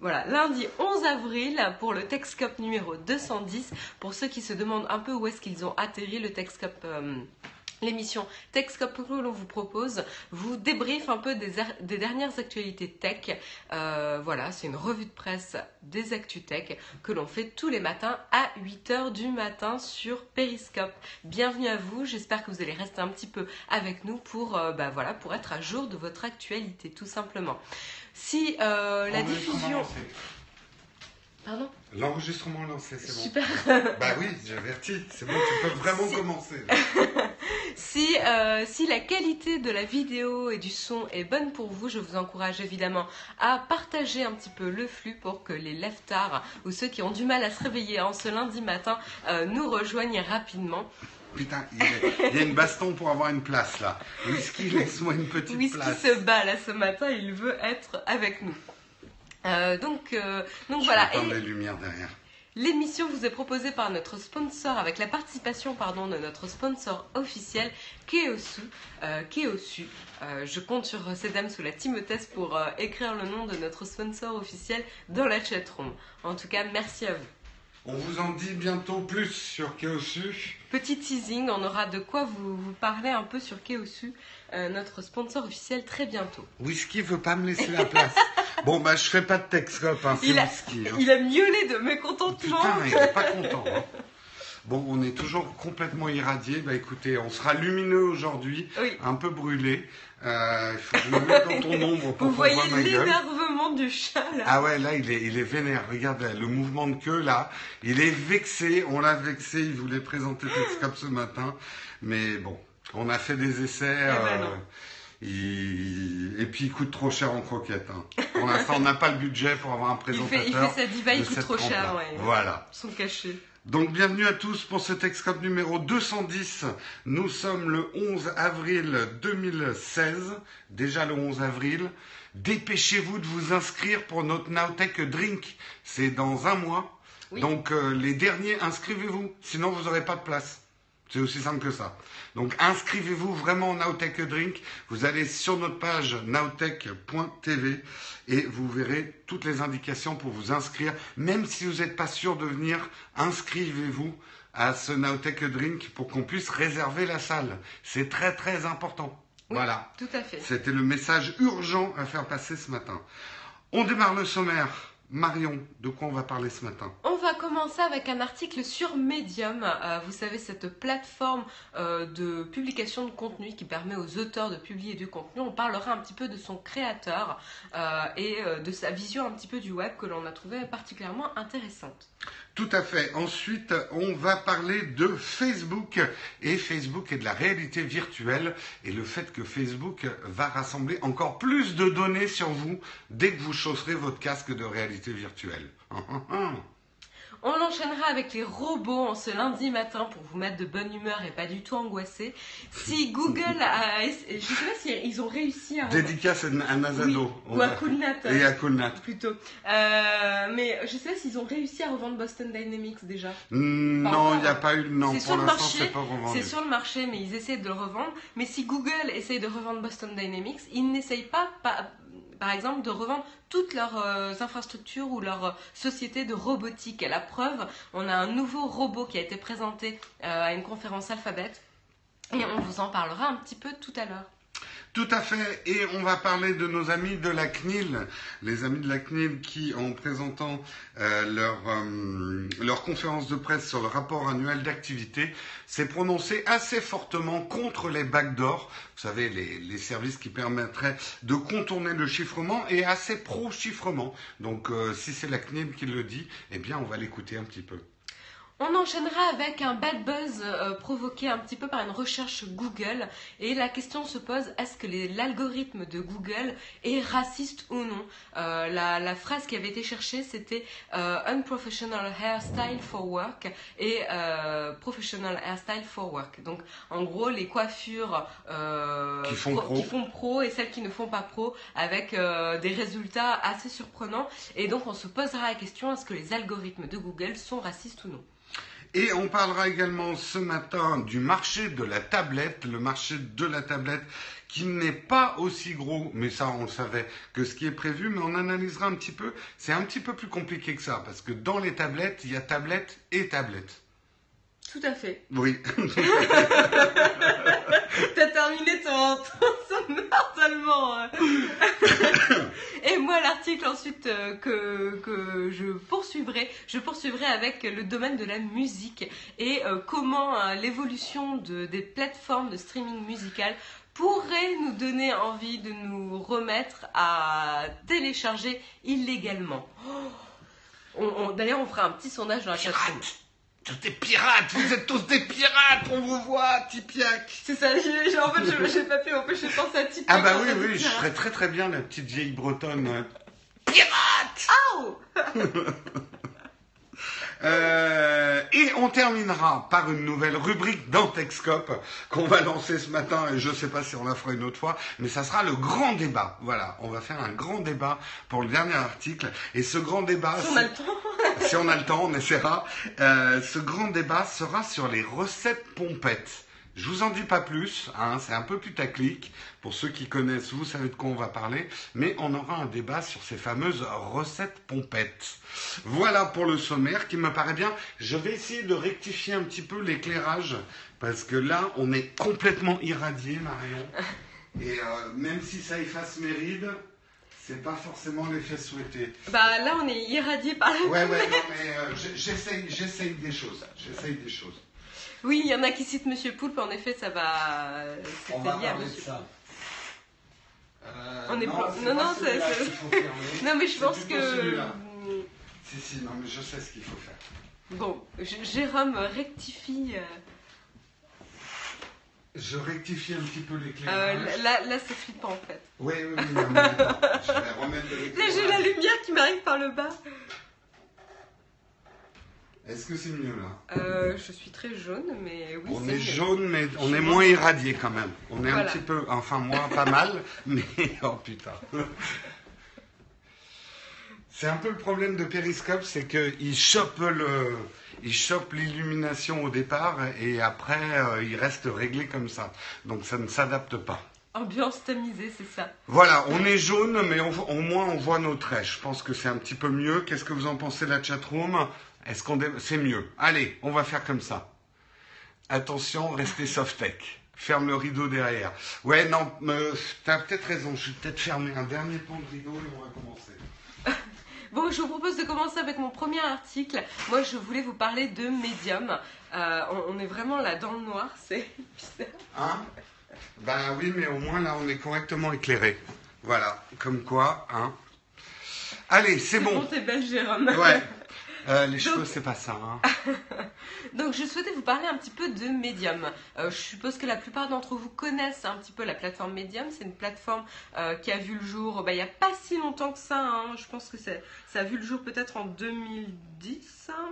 voilà, lundi 11 avril pour le Texcop numéro 210. Pour ceux qui se demandent un peu où est-ce qu'ils ont atterri, le euh, l'émission Texcop que l'on vous propose, vous débriefe un peu des, er- des dernières actualités tech. Euh, voilà, c'est une revue de presse des Actu Tech que l'on fait tous les matins à 8h du matin sur Periscope. Bienvenue à vous, j'espère que vous allez rester un petit peu avec nous pour, euh, bah, voilà, pour être à jour de votre actualité, tout simplement. Si euh, la diffusion... lancé. Pardon L'enregistrement lancé, c'est bon. Super. Bah oui, j'avertis, c'est bon, tu peux vraiment Si- commencer. Si, euh, si la qualité de la vidéo et du son est bonne pour vous, je vous encourage évidemment à partager un petit peu le flux pour que les leftards ou ceux qui ont du mal à se réveiller en ce lundi matin euh, nous rejoignent rapidement. Putain, il y, a, une baston pour avoir une place là. Whisky, laisse-moi une petite Whisky place. se bat là ce matin, il veut être avec nous. Euh, donc, euh, donc Je voilà. Et- les lumières derrière. L'émission vous est proposée par notre sponsor, avec la participation pardon, de notre sponsor officiel, Keosu. Euh, Keosu. Euh, je compte sur Sedam sous la Timothée pour euh, écrire le nom de notre sponsor officiel dans la chatroom. En tout cas, merci à vous. On vous en dit bientôt plus sur Keosu. Petit teasing, on aura de quoi vous, vous parler un peu sur Keosu, euh, notre sponsor officiel, très bientôt. Whisky veut pas me laisser la place. bon, bah je fais pas de Texcope, hein, c'est Il a, Whisky. hein. il a miaulé de mécontentement. Putain, il est pas content. hein. Bon, on est toujours complètement irradié. Bah écoutez, on sera lumineux aujourd'hui, Oui. un peu brûlé. Euh, il faut que je me mette dans ton ombre pour Vous voyez l'énervement du chat là. Ah ouais, là, il est, il est vénère. Regarde là, le mouvement de queue, là. Il est vexé. On l'a vexé. Il voulait présenter Texcop ce matin. Mais bon, on a fait des essais. ben euh, il- Et puis, il coûte trop cher en croquettes. hein. Pour l'instant, on n'a pas le budget pour avoir un Il présentateur. fait, il fait sa diva, il coûte trop cher. Ouais. Voilà. Ils sont cachés. Donc bienvenue à tous pour ce Texcop numéro 210. Nous sommes le 11 avril 2016, déjà le 11 avril. Dépêchez-vous de vous inscrire pour notre Nowtech Drink. C'est dans un mois. Oui. Donc euh, les derniers, inscrivez-vous, sinon vous n'aurez pas de place. C'est aussi simple que ça. Donc inscrivez-vous vraiment au Nowtech Drink. Vous allez sur notre page nowtech.tv et vous verrez toutes les indications pour vous inscrire. Même si vous n'êtes pas sûr de venir, inscrivez-vous à ce Nowtech Drink pour qu'on puisse réserver la salle. C'est très très important. Oui, Voilà. Tout à fait. C'était le message urgent à faire passer ce matin. On démarre le sommaire. Marion, de quoi on va parler ce matin? On va commencer avec un article sur Medium. Euh, vous savez, cette plateforme euh, de publication de contenu qui permet aux auteurs de publier du contenu. On parlera un petit peu de son créateur euh, et de sa vision un petit peu du web que l'on a trouvé particulièrement intéressante. Tout à fait. Ensuite, on va parler de Facebook et Facebook et de la réalité virtuelle et le fait que Facebook va rassembler encore plus de données sur vous dès que vous chausserez votre casque de réalité virtuelle. On enchaînera avec les robots en ce lundi matin pour vous mettre de bonne humeur et pas du tout angoissé. Si Google a... Je sais pas si ils ont réussi à... Dédicace à Nazado. Oui, ou à Coolnat. Et à Coolnat. Plutôt. Euh, mais je sais pas s'ils ont réussi à revendre Boston Dynamics déjà. Hmm, Non, il n'y a pas eu. Non, C'est pour sur le l'instant, marché, c'est pas revendu. C'est sur le marché, mais ils essaient de le revendre. Mais si Google essaye de revendre Boston Dynamics, ils n'essayent pas, pas- par exemple, de revendre toutes leurs euh, infrastructures ou leurs euh, sociétés de robotique. À la preuve, on a un nouveau robot qui a été présenté euh, à une conférence Alphabet. Et on vous en parlera un petit peu tout à l'heure. Tout à fait, et on va parler de nos amis de la CNIL, les amis de la CNIL qui, en présentant euh, leur, euh, leur conférence de presse sur le rapport annuel d'activité, s'est prononcé assez fortement contre les backdoors, vous savez, les, les services qui permettraient de contourner le chiffrement, et assez pro-chiffrement. Donc euh, si c'est la CNIL qui le dit, eh bien on va l'écouter un petit peu. On enchaînera avec un bad buzz euh, provoqué un petit peu par une recherche Google. Et la question se pose, est-ce que l'algorithme de Google est raciste ou non Euh, la, la phrase qui avait été cherchée, c'était euh, Unprofessional hairstyle for work et euh, Professional hairstyle for work. Donc en gros, les coiffures Qui font pro. qui font pro et celles qui ne font pas pro avec des résultats assez surprenants. Et donc on se posera la question, est-ce que les algorithmes de Google sont racistes ou non? Et on parlera également ce matin du marché de la tablette, le marché de la tablette qui n'est pas aussi gros, mais ça on le savait, que ce qui est prévu, mais on analysera un petit peu. C'est un petit peu plus compliqué que ça, parce que dans les tablettes, il y a tablette et tablette. Tout à fait. Oui. T'as terminé ton, ton allemand. Et moi, l'article ensuite euh, que, que je poursuivrai, je poursuivrai avec le domaine de la musique et euh, comment euh, l'évolution de, des plateformes de streaming musical pourrait nous donner envie de nous remettre à télécharger illégalement. Oh. D'ailleurs, on fera un petit sondage dans la chatroom. Des pirates Vous êtes tous des pirates On vous voit, Tipiac C'est ça, j'ai- en fait, je- j'ai pas pu m'empêcher de penser à Tipeee. Ah bah oui, oui, je ferais très très bien la petite vieille bretonne. Pirate Au Euh, et on terminera par une nouvelle rubrique dans Texcope qu'on va lancer ce matin et je sais pas si on la fera une autre fois, mais ça sera le grand débat. Voilà, on va faire un grand débat pour le dernier article et ce grand débat, Si on a le temps. si on a le temps, on essaiera. Euh, ce grand débat sera sur les recettes pompettes. Je vous en dis pas plus, hein, c'est un peu putaclic. Pour ceux qui connaissent, vous savez de quoi on va parler, mais on aura un débat sur ces fameuses recettes pompettes. Voilà pour le sommaire qui me paraît bien. Je vais essayer de rectifier un petit peu l'éclairage, parce que là, on est complètement irradié, Marion. Et euh, même si ça efface mes rides, c'est pas forcément l'effet souhaité. Bah là, on est irradié par la. Ouais, ouais, non, mais euh, j'essaye des choses. J'essaye des choses. Oui, il y en a qui citent Monsieur Poulpe, en effet, ça va. On C'était va lié à parler de Monsieur ça. Euh, On est non, c'est non, pas non, celui-là c'est- qu'il faut fermer. Non, mais je C'est pense plutôt que. Si, si, non, mais je sais ce qu'il faut faire. Bon, J- Jérôme rectifie. euh, Je rectifie un petit peu euh, l'éclairage. là, là c'est flippant en fait. Oui, oui, oui, non, mais attends, je vais remettre de Là, j'ai la lumière qui m'arrive par le bas. Est-ce que c'est mieux là? Euh, je suis très jaune, mais oui, On est jaune, mais on est moins irradié quand même. On est un petit peu, enfin moi pas mal, mais oh putain. C'est un peu le problème de Periscope, c'est qu'il chope le, il chope l'illumination au départ et après euh, il reste réglé comme ça. Donc ça ne s'adapte pas. Ambiance tamisée, c'est ça. Voilà, on est jaune, mais on- au moins on voit nos traits. Je pense que c'est un petit peu mieux. Qu'est-ce que vous en pensez la chatroom? Est-ce qu'on dé- c'est mieux Allez, on va faire comme ça. Attention, restez soft tech. Ferme le rideau derrière. Ouais, non, euh, t'as peut-être raison. Je vais peut-être fermer un dernier pan de rideau et on va commencer. Bon, je vous propose de commencer avec mon premier article. Moi, je voulais vous parler de Medium. Euh, on, on est vraiment là dans le noir, c'est bizarre. Hein? Ben oui, mais au moins là, on est correctement éclairé. Voilà, comme quoi, hein. Allez, c'est Bon, bon. t'es belle, Jérôme. Ouais. Euh, les cheveux, Donc- c'est pas ça. Hein. Donc je souhaitais vous parler un petit peu de Medium. Euh, je suppose que la plupart d'entre vous connaissent un petit peu la plateforme Medium. C'est une plateforme euh, qui a vu le jour bah, il n'y a pas si longtemps que ça. hein. Je pense que ça a vu le jour peut-être en 2010. hein.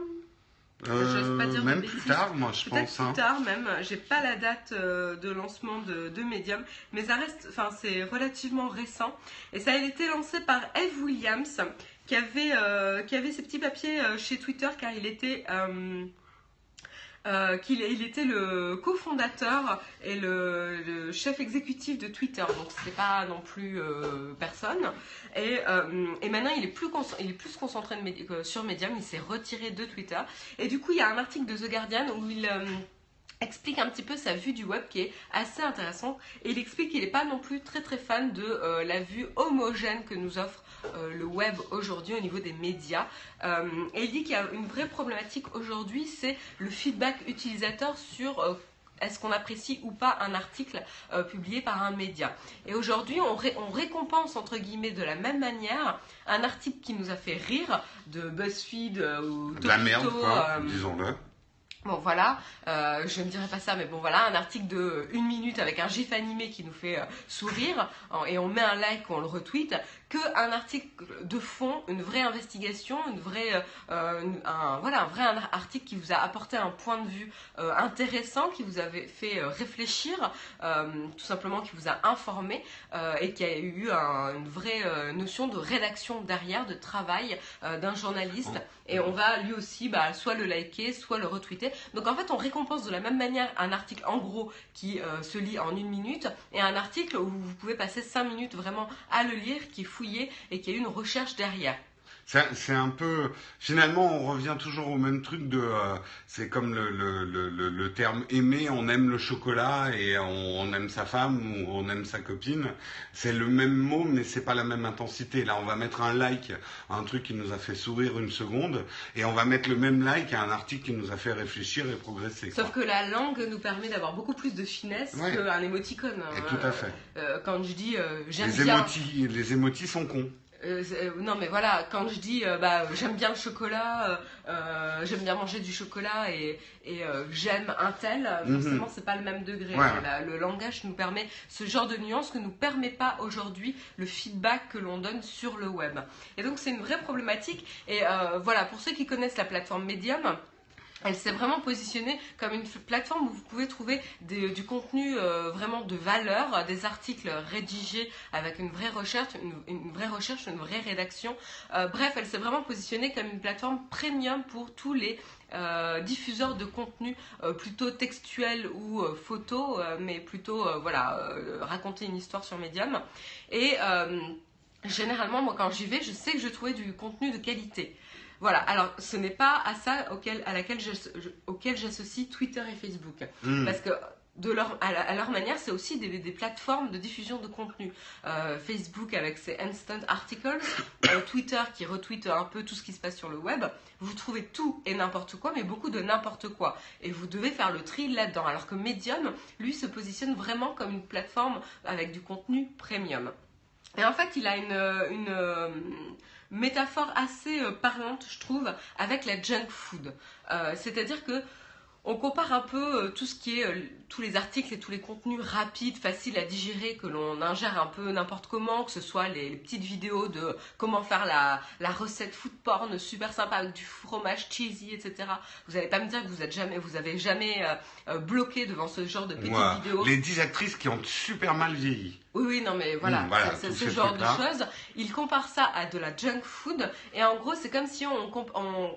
Pas dire même plus tard, moi, je pense. plus hein. tard même. J'ai pas la date euh, de lancement de, de Medium, mais ça reste, enfin c'est relativement récent. Et ça a été lancé par Eve Williams, qui avait, euh, qui avait ses petits papiers euh, chez Twitter, car il était euh, il était le cofondateur et le, chef exécutif de Twitter, donc c'était pas non plus personne. Et, et maintenant il est plus, il est plus concentré sur Medium, il s'est retiré de Twitter. Et du coup il y a un article de The Guardian où il explique un petit peu sa vue du web qui est assez intéressante. Et il explique qu'il n'est pas non plus très très fan de la vue homogène que nous offre euh, le web aujourd'hui au niveau des médias. Euh, et il dit qu'il y a une vraie problématique aujourd'hui, c'est le feedback utilisateur sur euh, est-ce qu'on apprécie ou pas un article euh, publié par un média. Et aujourd'hui, on, ré- on récompense entre guillemets de la même manière un article qui nous a fait rire de BuzzFeed euh, ou De la merde, quoi, euh, disons-le. Bon voilà, euh, je ne dirais pas ça, mais bon voilà, un article de une minute avec un gif animé qui nous fait euh, sourire, et on met un like, on le retweet, qu'un article de fond, une vraie investigation, une vraie, euh, un, voilà, un vrai article qui vous a apporté un point de vue euh, intéressant, qui vous avait fait réfléchir, tout simplement qui vous a informé et qui a eu une vraie notion de rédaction derrière, de travail d'un journaliste. Et on va lui aussi bah, soit le liker, soit le retweeter. Donc en fait, on récompense de la même manière un article en gros qui se lit en une minute et un article où vous pouvez passer 5 minutes vraiment à le lire, qui et qui a une recherche derrière. C'est un peu. Finalement, on revient toujours au même truc de. Euh, c'est comme le, le, le, le, terme aimer, on aime le chocolat et on, aime sa femme ou on aime sa copine. C'est le même mot, mais c'est pas la même intensité. Là, on va mettre un like à un truc qui nous a fait sourire une seconde et on va mettre le même like à un article qui nous a fait réfléchir et progresser. Sauf que la langue nous permet d'avoir beaucoup plus de finesse qu'un émoticône. Et tout à fait. Euh, quand je dis euh, j'aime bien. les émotis sont cons. Euh, euh, non mais voilà, quand je dis euh, bah, j'aime bien le chocolat, j'aime bien manger du chocolat et, j'aime un tel, mhm. forcément c'est pas le même degré. le langage nous permet ce genre de nuance que nous permet pas aujourd'hui le feedback que l'on donne sur le web. Et donc c'est une vraie problématique. Et voilà, pour ceux qui connaissent la plateforme Medium, elle s'est vraiment positionnée comme une plateforme où vous pouvez trouver du contenu euh, vraiment de valeur, des articles rédigés avec une vraie recherche, une, vraie recherche, une vraie rédaction. Euh, bref, elle s'est vraiment positionnée comme une plateforme premium pour tous les euh, diffuseurs de contenu plutôt textuel ou photo, mais plutôt voilà raconter une histoire sur Medium. Et généralement, moi quand j'y vais, je sais que je trouvais du contenu de qualité. Voilà, alors ce n'est pas à ça auquel, à laquelle auquel j'associe Twitter et Facebook. Hmm. Parce que de leur, à, leur manière, c'est aussi des, plateformes de diffusion de contenu. Euh, Facebook avec ses instant articles, euh, Twitter qui retweet un peu tout ce qui se passe sur le web. Vous trouvez tout et n'importe quoi, mais beaucoup de n'importe quoi. Et vous devez faire le tri là-dedans. Alors que Medium, lui, se positionne vraiment comme une plateforme avec du contenu premium. Et en fait, il a une, une métaphore assez euh, parlante, je trouve, avec la junk food. Euh, c'est-à-dire que on compare un peu euh, tout ce qui est tous les articles et tous les contenus rapides, faciles à digérer, que l'on ingère un peu n'importe comment, que ce soit les, petites vidéos de comment faire la, recette food porn super sympa avec du fromage cheesy, etc. Vous n'allez pas me dire que vous êtes jamais, vous avez jamais bloqué devant ce genre de petites vidéos. Les 10 actrices qui ont super mal vieilli. Oui, oui, non, mais voilà, mmh, c'est ce genre de choses. Il compare ça à de la junk food. Et en gros, c'est comme si on,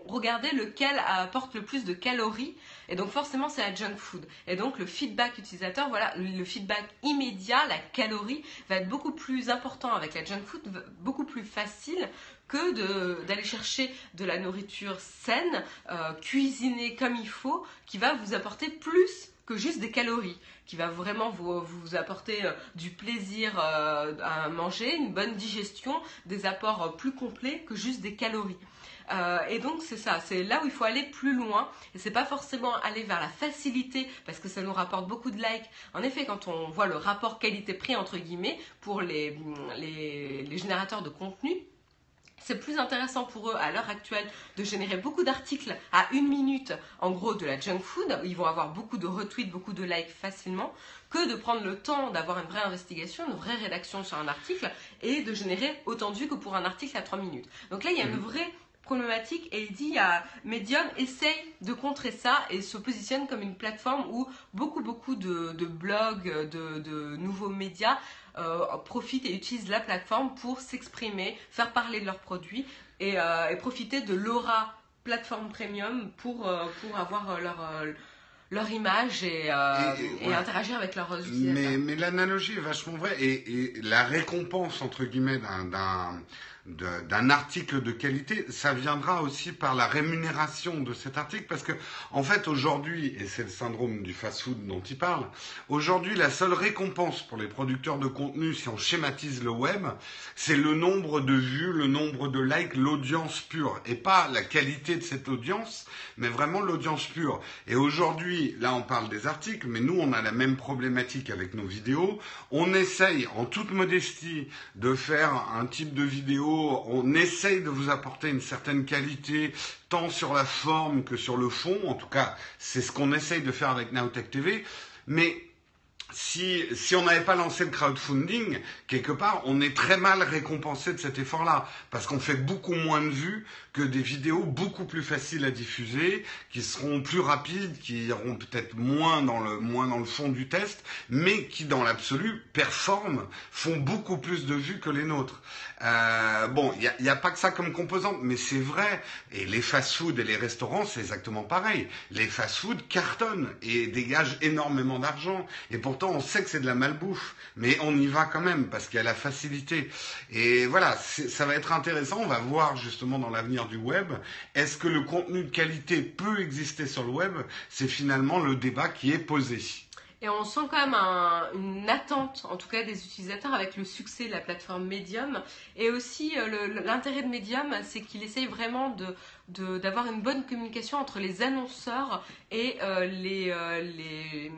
regardait lequel apporte le plus de calories. Et donc, forcément, c'est la junk food. Et donc, le feedback utilisateur, voilà, le feedback immédiat, la calorie, va être beaucoup plus important avec la junk food, beaucoup plus facile que d'aller chercher de la nourriture saine, euh, cuisinée comme il faut, qui va vous apporter plus que juste des calories qui va vraiment vous, apporter euh, du plaisir euh, à manger, une bonne digestion, des apports plus complets que juste des calories. Et donc c'est ça, c'est là où il faut aller plus loin. Et c'est pas forcément aller vers la facilité parce que ça nous rapporte beaucoup de likes. En effet, quand on voit le rapport qualité-prix entre guillemets pour les, les, les générateurs de contenu, c'est plus intéressant pour eux à l'heure actuelle de générer beaucoup d'articles à une minute, en gros, de la junk food, où ils vont avoir beaucoup de retweets, beaucoup de likes facilement, que de prendre le temps d'avoir une vraie investigation, une vraie rédaction sur un article et de générer autant de vues que pour un article à 3 minutes. Donc là, il y a une mhm. vraie problématique et il dit à Medium essaye de contrer ça et se positionne comme une plateforme où beaucoup beaucoup de, blogs, de, nouveaux médias euh, profitent et utilisent la plateforme pour s'exprimer, faire parler de leurs produits et, euh, profiter de l'aura plateforme premium pour, euh, pour avoir leur leur image et, interagir avec leurs utilisateurs. Mais, mais l'analogie est vachement vraie et, et la récompense, entre guillemets, d'un d'un article de qualité, ça viendra aussi par la rémunération de cet article, parce que en fait aujourd'hui, et c'est le syndrome du fast-food dont il parle, aujourd'hui la seule récompense pour les producteurs de contenu, si on schématise le web, c'est le nombre de vues, le nombre de likes, l'audience pure, et pas la qualité de cette audience, mais vraiment l'audience pure. Et aujourd'hui, là on parle des articles, mais nous on a la même problématique avec nos vidéos. On essaye en toute modestie de faire un type de vidéo on essaye de vous apporter une certaine qualité, tant sur la forme que sur le fond. En tout cas, c'est ce qu'on essaye de faire avec Nowtech TV. Mais si, si on n'avait pas lancé le crowdfunding, quelque part, on est très mal récompensé de cet effort-là, parce qu'on fait beaucoup moins de vues que des vidéos beaucoup plus faciles à diffuser, qui seront plus rapides, qui iront peut-être moins dans le moins dans le fond du test, mais qui dans l'absolu performent, font beaucoup plus de vues que les nôtres. Euh, bon, il n'y a, a, pas que ça comme composante, mais c'est vrai. Et les fast-food et les restaurants, c'est exactement pareil. Les fast-food cartonnent et dégagent énormément d'argent. Et pourtant, on sait que c'est de la malbouffe, mais on y va quand même parce qu'il y a la facilité. Et voilà, ça va être intéressant. On va voir justement dans l'avenir du web, est-ce que le contenu de qualité peut exister sur le web? C'est finalement le débat qui est posé. Et on sent quand même une attente, en tout cas des utilisateurs, avec le succès de la plateforme Medium. Et aussi, euh, l'intérêt de Medium, c'est qu'il essaye vraiment d'avoir une bonne communication entre les annonceurs et euh, les, euh, les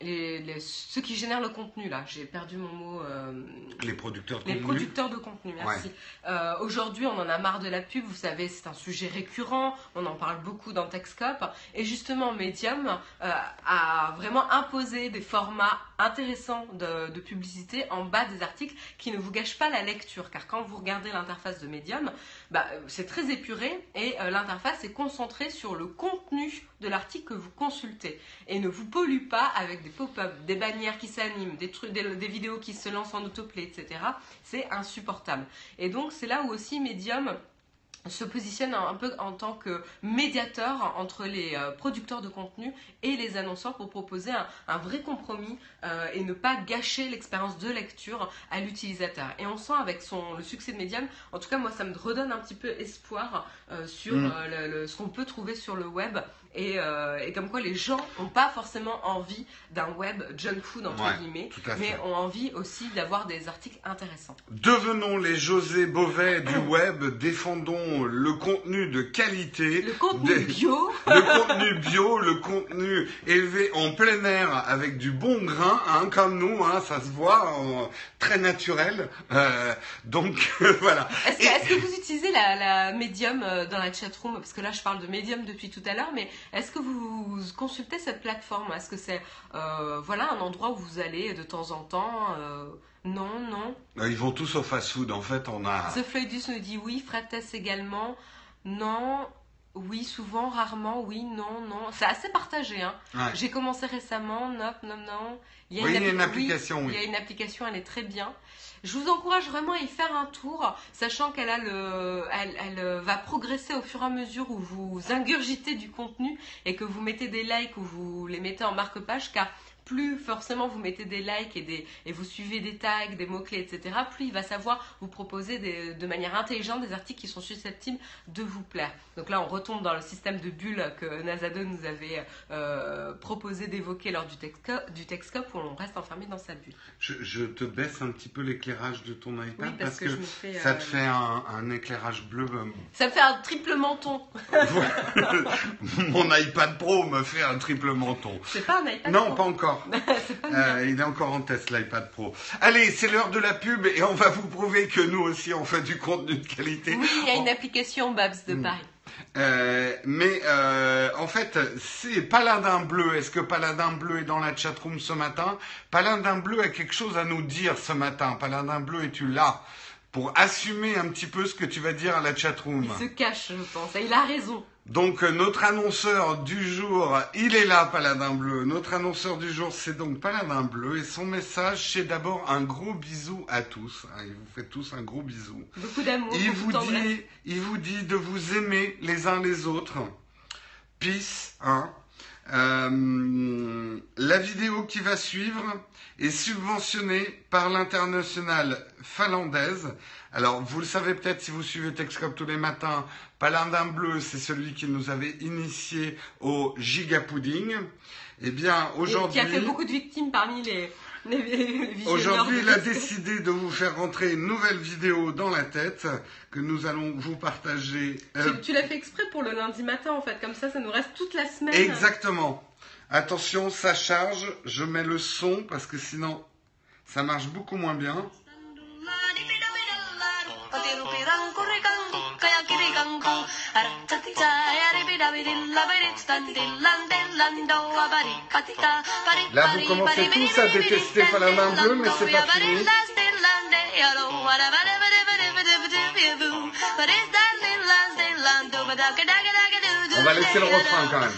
les, ceux qui génèrent le contenu, là, j'ai perdu mon mot. Euh, les producteurs de les contenu. Les producteurs de contenu, merci. Euh, aujourd'hui, on en a marre de la pub, vous savez, c'est un sujet récurrent, on en parle beaucoup dans Techscope. Et justement, Medium euh, a vraiment imposé des formats intéressants de, de, publicité en bas des articles qui ne vous gâchent pas la lecture. Car quand vous regardez l'interface de Medium, bah, c'est très épuré et l'interface est concentrée sur le contenu de l'article que vous consultez et ne vous pollue pas avec des pop-up, des bannières qui s'animent, des, trucs, des, vidéos qui se lancent en autoplay, etc. C'est insupportable. Et donc c'est là où aussi Medium se positionne un peu en tant que médiateur entre les euh, producteurs de contenu et les annonceurs pour proposer un, vrai compromis euh, et ne pas gâcher l'expérience de lecture à l'utilisateur. Et on sent avec son, le succès de Medium, en tout cas moi ça me redonne un petit peu espoir euh, sur mm. ce qu'on peut trouver sur le web euh, et, comme quoi les gens n'ont pas forcément envie d'un web junk food entre guillemets, mais ont envie aussi d'avoir des articles intéressants. Devenons les José Beauvais du web, défendons le contenu de qualité, le contenu bio, le contenu bio, le contenu élevé en plein air avec du bon grain, hein, comme nous, hein, ça se voit, très naturel. Euh, donc voilà. Est-ce que, vous utilisez la, la médium euh, dans la chatroom? Parce que là, je parle de médium depuis tout à l'heure, mais est-ce que vous consultez cette plateforme? Est-ce que c'est euh, voilà un endroit où vous allez de temps en temps euh, Non, non? Euh, ils vont tous au fast-food. En fait, on a. The Floydus nous dit oui. Frates également. Non. Oui, souvent, rarement, oui, non, non. C'est assez partagé. Hein. J'ai commencé récemment, non, non, non. Il y a, une, application, oui. Il y a une application, elle est très bien. Je vous encourage vraiment à y faire un tour, sachant qu'elle a le, elle, elle, va progresser au fur et à mesure où vous ingurgitez du contenu et que vous mettez des likes ou vous les mettez en marque-page, car plus forcément vous mettez des likes et, des, et vous suivez des tags, des mots-clés, etc., plus il va savoir vous proposer de manière intelligente des articles qui sont susceptibles de vous plaire. Donc là, on retombe dans le système de bulles que Nazado nous avait euh, proposé d'évoquer lors du, du Texcope où on reste enfermé dans sa bulle. Je, te baisse un petit peu l'éclairage de ton iPad parce, que, ça te euh, fait un, éclairage bleu. Euh, ça me fait un triple menton. Mon iPad Pro me fait un triple menton. C'est pas un iPad Non, pas encore. Euh, il est encore en test l'iPad Pro. Allez, c'est l'heure de la pub et on va vous prouver que nous aussi on fait du contenu de qualité. Oui, il y a une application Babs de mm. Paris. Euh, mais euh, en fait, c'est Paladin Bleu. Est-ce que Paladin Bleu est dans la chatroom ce matin? Paladin Bleu a quelque chose à nous dire ce matin. Paladin Bleu, es-tu là pour assumer un petit peu ce que tu vas dire à la chatroom? Il se cache, je pense. il a raison. Donc euh, notre annonceur du jour, il est là, Paladin Bleu. Notre annonceur du jour, c'est donc Paladin Bleu. Et son message, c'est d'abord un gros bisou à tous. Hein, il vous fait tous un gros bisou. Beaucoup d'amour. Il, vous dit, il vous dit de vous aimer les uns les autres. Peace. Hein. Euh, la vidéo qui va suivre est subventionnée par l'internationale finlandaise. Alors, vous le savez peut-être si vous suivez Texcop tous les matins, Paladin Bleu, c'est celui qui nous avait initié au Giga Pudding. Eh bien, aujourd'hui... Qui a fait beaucoup de victimes parmi les... Aujourd'hui, il a décidé de vous faire rentrer une nouvelle vidéo dans la tête que nous allons vous partager. Euh, tu, l'as fait exprès pour le lundi matin, en fait, comme ça, ça nous reste toute la semaine. Exactement. Attention, ça charge. Je mets le son parce que sinon, ça marche beaucoup moins bien. Là, vous commencez tous à détester Paladin Bleu, mais c'est pas fini. On va laisser le refrain quand même.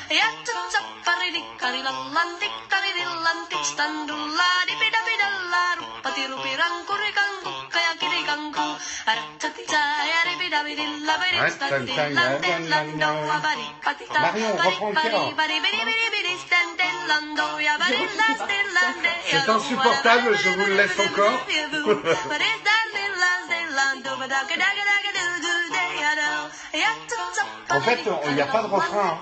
Marion, reprends le. C'est insupportable, je vous le laisse encore. En fait, il n'y a pas de refrain.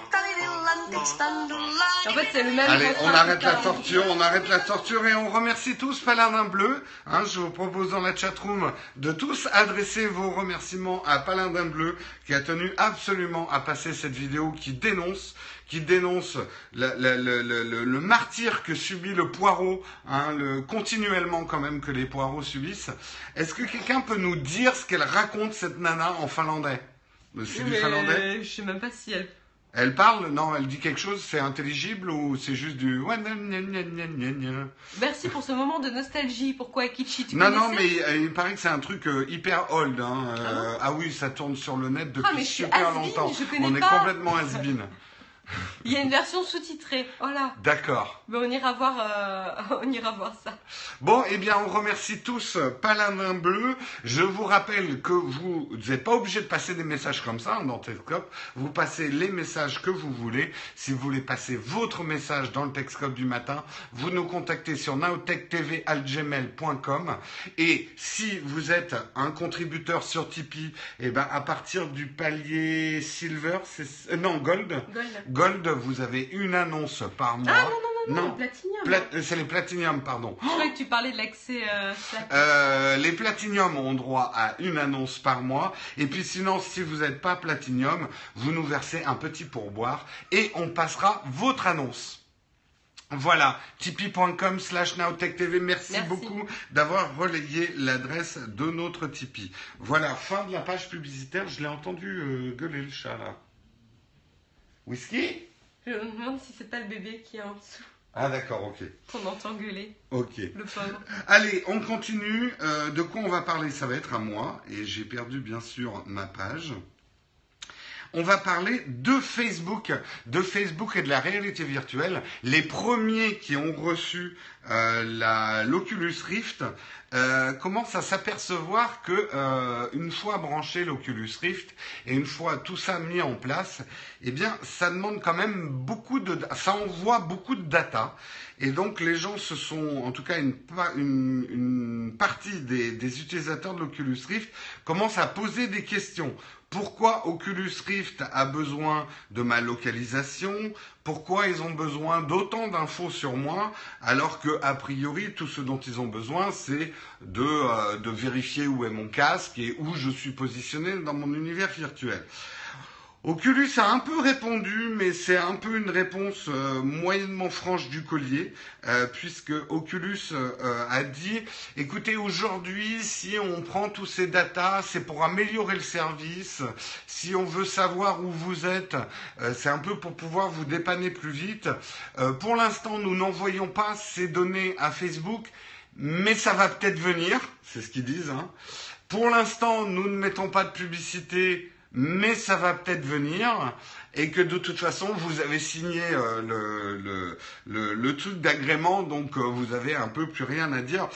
En fait, c'est le même Allez, refrain on arrête la torture, on arrête la torture et on remercie tous Paladin Bleu. Hein, je vous propose dans la chatroom de tous adresser vos remerciements à Paladin Bleu qui a tenu absolument à passer cette vidéo qui dénonce qui dénonce la- la- le, le- le- le martyr que subit le poireau, hein, le, continuellement quand même que les poireaux subissent. Est-ce que quelqu'un peut nous dire ce qu'elle raconte cette nana en finlandais? C'est du finlandais Je sais même pas si elle. Elle parle Non, elle dit quelque chose, c'est intelligible ou c'est juste du... Merci pour ce moment de nostalgie. Pourquoi Kichi tu Non, non, mais connaissais euh, il paraît que c'est un truc euh, hyper old. Hein. euh, ah oui, ça tourne sur le net depuis Ah, mais super longtemps. je On est complètement has-been. Il y a une version sous-titrée. Voilà. D'accord. Mais on ira voir, euh, on ira voir ça. Bon, eh bien, on remercie tous euh, Paladin Bleu. Je vous rappelle que vous n'êtes pas obligé de passer des messages comme ça hein, dans Texcope. Vous passez les messages que vous voulez. Si vous voulez passer votre message dans le Texcope du matin, vous nous contactez sur nowtechtv@gmail.com. Et si vous êtes un contributeur sur Tipeee, eh ben, à partir du palier Silver, c'est, euh, non, Gold. Gold. Gold, vous avez une annonce par mois. Ah non, non, non, non, Non. Platinum. Pla- euh, c'est les Platinum, pardon. Je croyais que tu parlais de l'accès. Euh. Euh, les Platinum ont droit à une annonce par mois. Et puis sinon, si vous n'êtes pas Platinum, vous nous versez un petit pourboire et on passera votre annonce. Voilà, tipeee.com slash nowtechtv. Merci, Merci. beaucoup d'avoir relayé l'adresse de notre Tipeee. Voilà, fin de la page publicitaire. Je l'ai entendu euh, gueuler le chat là. Whisky Je me demande si c'est pas le bébé qui est en dessous. Ah d'accord, ok. Qu'on entend gueuler. Ok. Le pauvre. Allez, on continue. Euh, de quoi on va parler? Ça va être à moi. Et j'ai perdu, bien sûr, ma page. On va parler de Facebook, de Facebook et de la réalité virtuelle. Les premiers qui ont reçu euh, l'Oculus Rift euh, commencent à s'apercevoir que euh, une fois branché l'Oculus Rift et une fois tout ça mis en place, eh bien, ça demande quand même beaucoup de, ça envoie beaucoup de data. Et donc les gens se sont, en tout cas une, une, une partie des utilisateurs de l'Oculus Rift commencent à poser des questions. Pourquoi Oculus Rift a besoin de ma localisation? Pourquoi ils ont besoin d'autant d'infos sur moi alors que a priori tout ce dont ils ont besoin c'est de, euh, de vérifier où est mon casque et où je suis positionné dans mon univers virtuel? Oculus a un peu répondu, mais c'est un peu une réponse euh, moyennement franche du collier, euh, puisque Oculus euh, a dit, écoutez, aujourd'hui, si on prend tous ces datas, c'est pour améliorer le service. Si on veut savoir où vous êtes, c'est un peu pour pouvoir vous dépanner plus vite. Pour l'instant, nous n'envoyons pas ces données à Facebook, mais ça va peut-être venir, c'est ce qu'ils disent. Hein. Pour l'instant, nous ne mettons pas de publicité, mais ça va peut-être venir. Et que de toute façon, vous avez signé euh, le, le, le, truc d'agrément, donc euh, vous avez un peu plus rien à dire.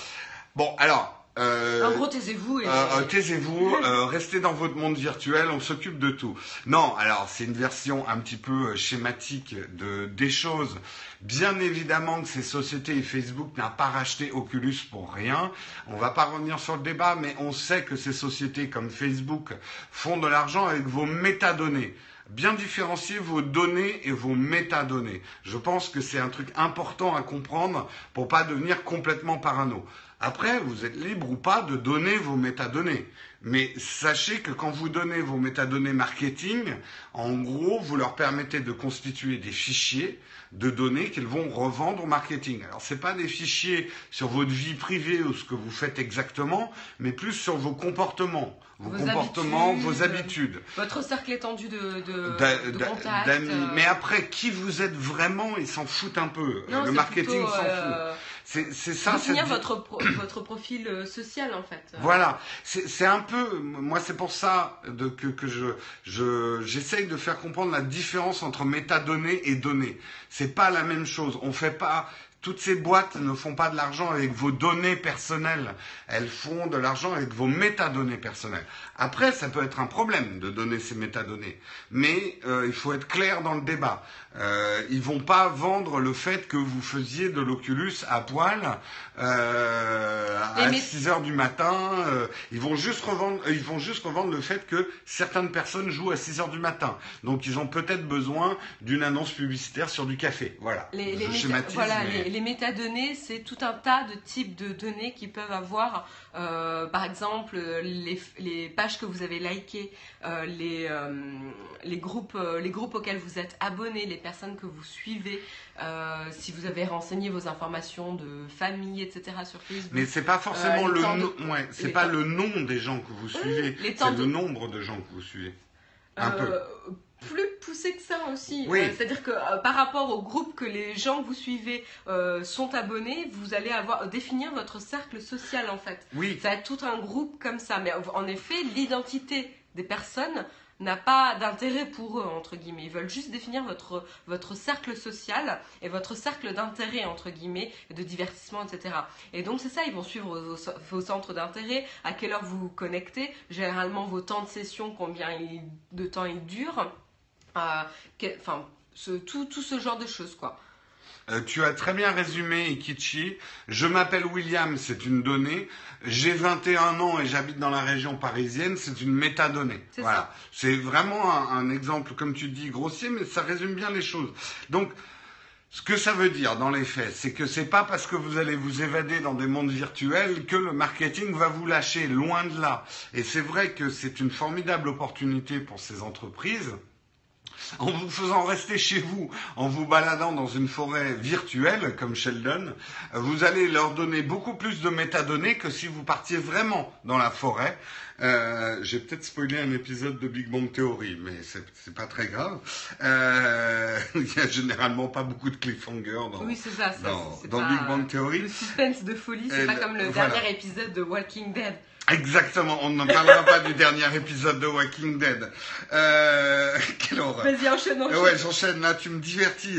Bon, alors. Euh, En gros, taisez-vous et. euh, Taisez-vous, euh, restez dans votre monde virtuel, on s'occupe de tout. Non, alors c'est une version un petit peu euh, schématique de des choses. Bien évidemment que ces sociétés et Facebook n'a pas racheté Oculus pour rien. On va pas revenir sur le débat, mais on sait que ces sociétés comme Facebook font de l'argent avec vos métadonnées. Bien différencier vos données et vos métadonnées. Je pense que c'est un truc important à comprendre pour pas devenir complètement parano. Après, vous êtes libre ou pas de donner vos métadonnées. Mais sachez que quand vous donnez vos métadonnées marketing, en gros, vous leur permettez de constituer des fichiers de données qu'ils vont revendre au marketing. Alors, ce pas des fichiers sur votre vie privée ou ce que vous faites exactement, mais plus sur vos comportements, vos, comportements, vos habitudes. Votre cercle étendu de, de, de contacts. Euh. Mais après, qui vous êtes vraiment, ils s'en foutent un peu. Le marketing s'en fout. C'est ça. Définir votre, votre profil euh, social, en fait. Voilà. C'est un peu, moi, c'est pour ça de, que, que je, j'essaye de faire comprendre la différence entre métadonnées et données. C'est pas la même chose. On fait pas, toutes ces boîtes ne font pas de l'argent avec vos données personnelles, elles font de l'argent avec vos métadonnées personnelles. Après, ça peut être un problème de donner ces métadonnées, mais euh, il faut être clair dans le débat. Euh, ils vont pas vendre le fait que vous faisiez de l'Oculus à poil euh, à 6 heures du matin. Euh, ils vont juste revendre, ils vont juste revendre le fait que certaines personnes jouent à 6 heures du matin. Donc ils ont peut-être besoin d'une annonce publicitaire sur du café. Voilà. Les, les, voilà, les, métadonnées, c'est tout un tas de types de données qui peuvent avoir, par exemple, les, les, pages que vous avez likées, les, les groupes, les groupes auxquels vous êtes abonné, les personnes que vous suivez, euh, si vous avez renseigné vos informations de famille, etc. sur Facebook. Mais c'est pas forcément euh, le ouais, c'est pas le nom des gens que vous suivez, c'est le nombre de gens que vous suivez. Un peu euh, plus poussé que ça aussi. C'est-à-dire que par rapport au groupe que les gens que vous suivez sont abonnés, vous allez avoir définir votre cercle social en fait. Oui. Ça va être tout un groupe comme ça. Mais en effet, l'identité des personnes n'a pas d'intérêt pour eux, entre guillemets. Ils veulent juste définir votre, votre cercle social et votre cercle d'intérêt, entre guillemets, de divertissement, etc. Et donc, c'est ça, ils vont suivre vos, centres d'intérêt, à quelle heure vous vous connectez, généralement vos temps de session, combien de temps ils durent, enfin, tout, tout ce genre de choses, quoi. Euh, tu as très bien résumé, Ikichi. Je m'appelle William, c'est une donnée. J'ai 21 ans et j'habite dans la région parisienne, c'est une métadonnée. Voilà. C'est vraiment un, exemple, comme tu dis, grossier, mais ça résume bien les choses. Donc, ce que ça veut dire dans les faits, c'est que c'est pas parce que vous allez vous évader dans des mondes virtuels que le marketing va vous lâcher, loin de là. Et c'est vrai que c'est une formidable opportunité pour ces entreprises en vous faisant rester chez vous, en vous baladant dans une forêt virtuelle comme Sheldon, vous allez leur donner beaucoup plus de métadonnées que si vous partiez vraiment dans la forêt. Euh, J'ai peut-être spoilé un épisode de Big Bang Theory, mais c'est pas très grave. Euh, il y a généralement pas beaucoup de cliffhanger dans, oui, ça, ça, dans, Big Bang Theory. Le suspense de folie, c'est pas comme le dernier épisode de Walking Dead. Exactement, on ne parlera pas du dernier épisode de Walking Dead. Euh, quelle horreur. Vas-y, enchaîne, enchaîne. Ouais, j'enchaîne, là, tu me divertis.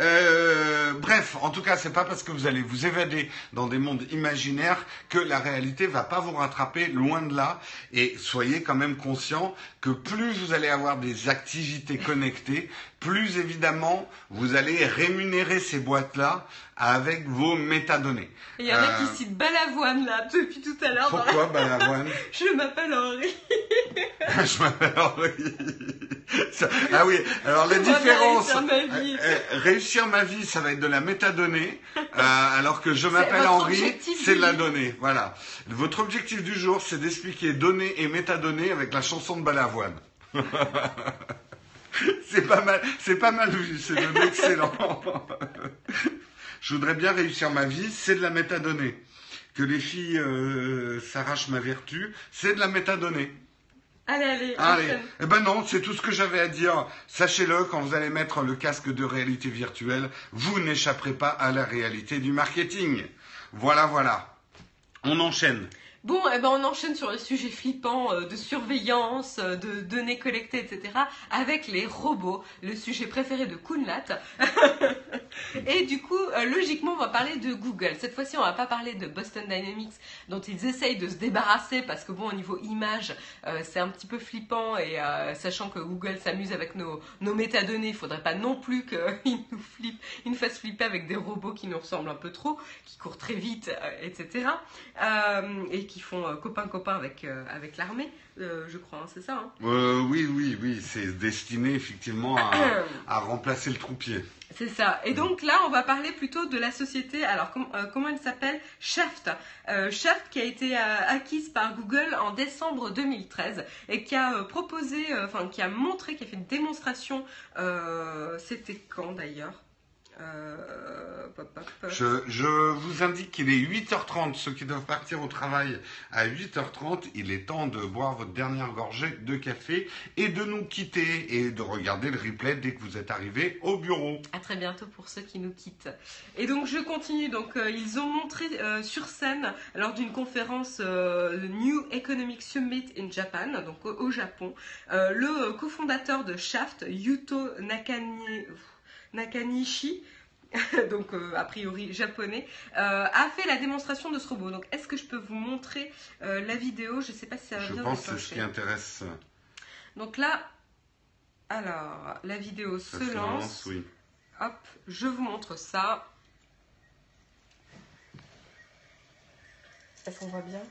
Euh, bref, en tout cas, c'est pas parce que vous allez vous évader dans des mondes imaginaires que la réalité va pas vous rattraper, loin de là. Et soyez quand même conscient que plus vous allez avoir des activités connectées, plus évidemment, vous allez rémunérer ces boîtes-là avec vos métadonnées. Il y en a qui euh, citent Balavoine là depuis tout à l'heure. Pourquoi Balavoine Je m'appelle Henri. je m'appelle Henri. ah oui, alors la différence. Réussir ma, vie. Euh, euh, réussir ma vie, ça va être de la métadonnée, alors que je m'appelle Henri, c'est de la donnée. Voilà. Votre objectif du jour, c'est d'expliquer données et métadonnées avec la chanson de Balavoine. c'est pas mal, c'est pas mal vu, c'est excellent. Je voudrais bien réussir ma vie, c'est de la métadonnée. Que les filles euh, s'arrachent ma vertu, c'est de la métadonnée. Allez, allez. allez. Eh ben non, c'est tout ce que j'avais à dire. Sachez-le, quand vous allez mettre le casque de réalité virtuelle, vous n'échapperez pas à la réalité du marketing. Voilà, voilà. On enchaîne. Bon, eh ben on enchaîne sur le sujet flippant euh, de surveillance, euh, de données collectées, etc. avec les robots, le sujet préféré de Kunlat. et du coup, euh, logiquement, on va parler de Google. Cette fois-ci, on va pas parler de Boston Dynamics, dont ils essayent de se débarrasser parce que bon, au niveau image, c'est un petit peu flippant et sachant que Google s'amuse avec nos, nos métadonnées, il faudrait pas non plus qu'ils nous flippent, nous fassent flipper avec des robots qui nous ressemblent un peu trop, qui courent très vite, etc. et qui font euh, copain-copain avec, euh, avec l'armée, euh, je crois, hein, c'est ça hein oui, oui, oui, c'est destiné effectivement à, à remplacer le troupier. C'est ça. Et donc là, on va parler plutôt de la société. Alors, com- euh, comment elle s'appelle? Shaft. Euh, Shaft qui a été euh, acquise par Google en décembre 2013 et qui a proposé, enfin, qui a montré, qui a fait une démonstration. C'était quand d'ailleurs? Euh, pop, pop, pop. Je, je vous indique qu'il est 8h30. Ceux qui doivent partir au travail à 8h30, il est temps de boire votre dernière gorgée de café et de nous quitter et de regarder le replay dès que vous êtes arrivé au bureau. À très bientôt pour ceux qui nous quittent. Et donc je continue. Donc euh, ils ont montré euh, sur scène lors d'une conférence euh, le New Economic Summit in Japan, donc au, au Japon, euh, le euh, cofondateur de Shaft, Yuto Nakani- Nakanishi. donc euh, a priori japonais, euh, a fait la démonstration de ce robot. Donc est-ce que je peux vous montrer euh, la vidéo? Je ne sais pas si ça va Je bien pense que c'est ce qui intéresse. Donc là, alors la vidéo Ça se lance. oui. Hop, je vous montre ça. Est-ce qu'on voit bien?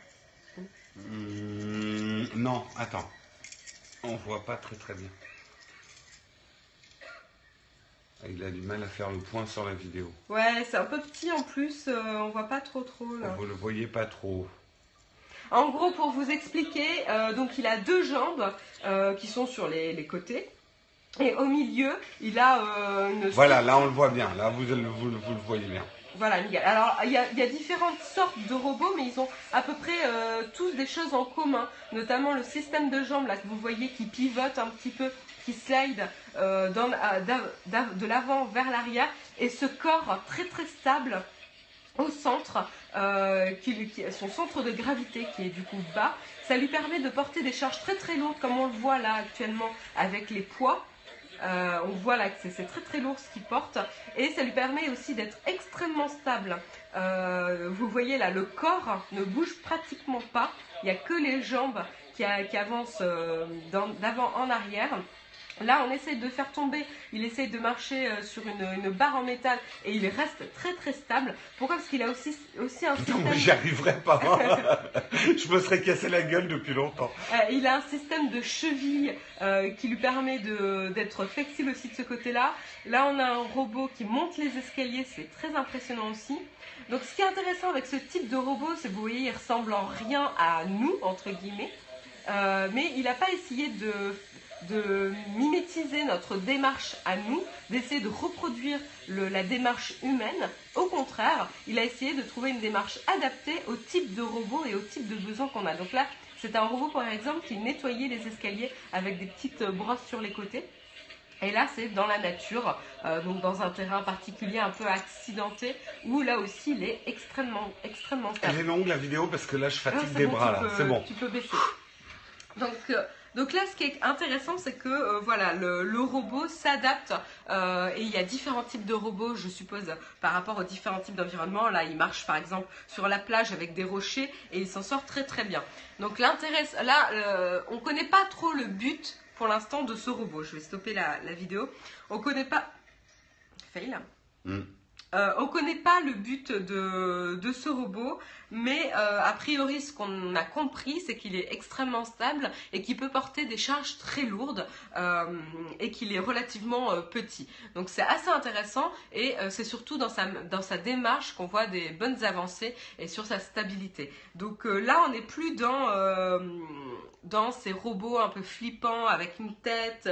Hum, non, attends. On voit pas très très bien. Il a du mal à faire le point sur la vidéo. Ouais, c'est un peu petit en plus, euh, on voit pas trop trop là. Vous le voyez pas trop. En gros, pour vous expliquer, euh, donc il a deux jambes euh, qui sont sur les, les côtés. Et au milieu, il a euh, une Voilà, là on le voit bien. Là vous, le- vous, le- vous le voyez bien. Voilà. Alors, il y, a, il y a différentes sortes de robots, mais ils ont à peu près euh, tous des choses en commun, notamment le système de jambes là que vous voyez qui pivote un petit peu, qui slide euh, d'av- de l'avant vers l'arrière, et ce corps très très stable au centre, euh, qui, qui- son centre de gravité qui est du coup bas, ça lui permet de porter des charges très très lourdes, comme on le voit là actuellement avec les poids. Euh, on voit là que c'est- très très lourd ce qu'il porte et ça lui permet aussi d'être extrêmement stable. Euh, vous voyez là, le corps ne bouge pratiquement pas. Il n'y a que les jambes qui, avancent euh, d'avant en arrière. Là, on essaie de faire tomber, il essaie de marcher euh, sur une, une barre en métal et il reste très très stable. Pourquoi? Parce qu'il a aussi, aussi un Non, système... mais j'y arriverai pas. Je me serais cassé la gueule depuis longtemps. Euh, il a un système de cheville euh, qui lui permet de- d'être flexible aussi de ce côté-là. Là, on a un robot qui monte les escaliers, c'est très impressionnant aussi. Donc, ce qui est intéressant avec ce type de robot, c'est que vous voyez, il ressemble en rien à nous, entre guillemets. Euh, mais il n'a pas essayé de, de mimétiser notre démarche à nous, d'essayer de reproduire le- la démarche humaine. Au contraire, il a essayé de trouver une démarche adaptée au type de robot et au type de besoin qu'on a. Donc là, c'est un robot, par exemple, qui nettoyait les escaliers avec des petites brosses sur les côtés. Et là, c'est dans la nature, euh, donc dans un terrain particulier un peu accidenté, où là aussi, il est extrêmement, extrêmement stable. Elle est longue la vidéo parce que là je Non, fatigue c'est des bon, bras C'est bon. Tu peux baisser. Donc, euh, donc là, ce qui est intéressant, c'est que euh, voilà, le, robot s'adapte euh, et il y a différents types de robots, je suppose, par rapport aux différents types d'environnement. Là, il marche par exemple sur la plage avec des rochers et il s'en sort très très bien. Donc l'intérêt, là, euh, on connaît pas trop le but pour l'instant de ce robot. Je vais stopper la, vidéo. On connaît pas. Fail. Mm. Euh, on ne connaît pas le but de, de ce robot, mais euh, a priori, ce qu'on a compris, c'est qu'il est extrêmement stable et qu'il peut porter des charges très lourdes euh, et qu'il est relativement petit. Donc c'est assez intéressant et c'est surtout dans sa, dans sa démarche qu'on voit des bonnes avancées et sur sa stabilité. Donc là, on n'est plus dans, dans ces robots un peu flippants avec une tête,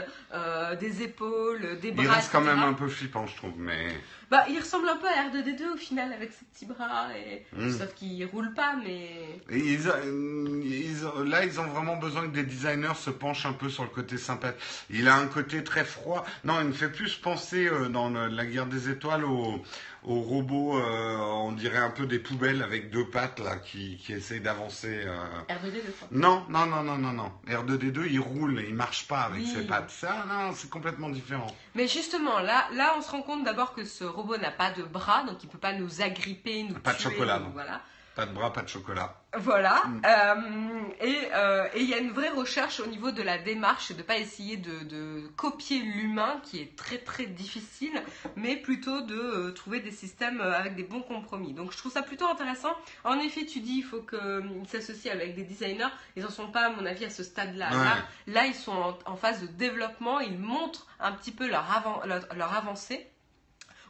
des épaules, des bras. Il reste quand même un peu flippant, je trouve, mais. Bah, il ressemble un peu à R2D2 au final avec ses petits bras et Mm. sauf qu'il roule pas mais Et ils, euh, ils ont- là, ils ont vraiment besoin que des designers se penchent un peu sur le côté sympa. Il a un côté très froid. Non, il me fait plus penser euh, dans le- la guerre des étoiles aux, aux robots, euh, on dirait un peu des poubelles avec deux pattes là qui, qui essayent d'avancer. euh. R2D2 quoi. Non, non, non, non, non, non. R2D2, il roule, il marche pas avec Oui. ses pattes. Ça, non, c'est complètement différent. Mais justement là, là on se rend compte d'abord que ce robot n'a pas de bras donc il peut pas nous agripper, nous Pas de tuer, chocolat, nous- non. voilà. Pas de bras, pas de chocolat. Voilà. Mm. Euh, euh, et il y a une vraie recherche au niveau de la démarche, de pas essayer de, copier l'humain, qui est très très difficile, mais plutôt de euh, trouver des systèmes avec des bons compromis. Donc je trouve ça plutôt intéressant. En effet, tu dis il faut qu'ils s'associent avec des designers. Ils n'en sont pas, à mon avis, à ce stade-là. Là, ils sont en, phase de développement. Ils montrent un petit peu leur, leur avancée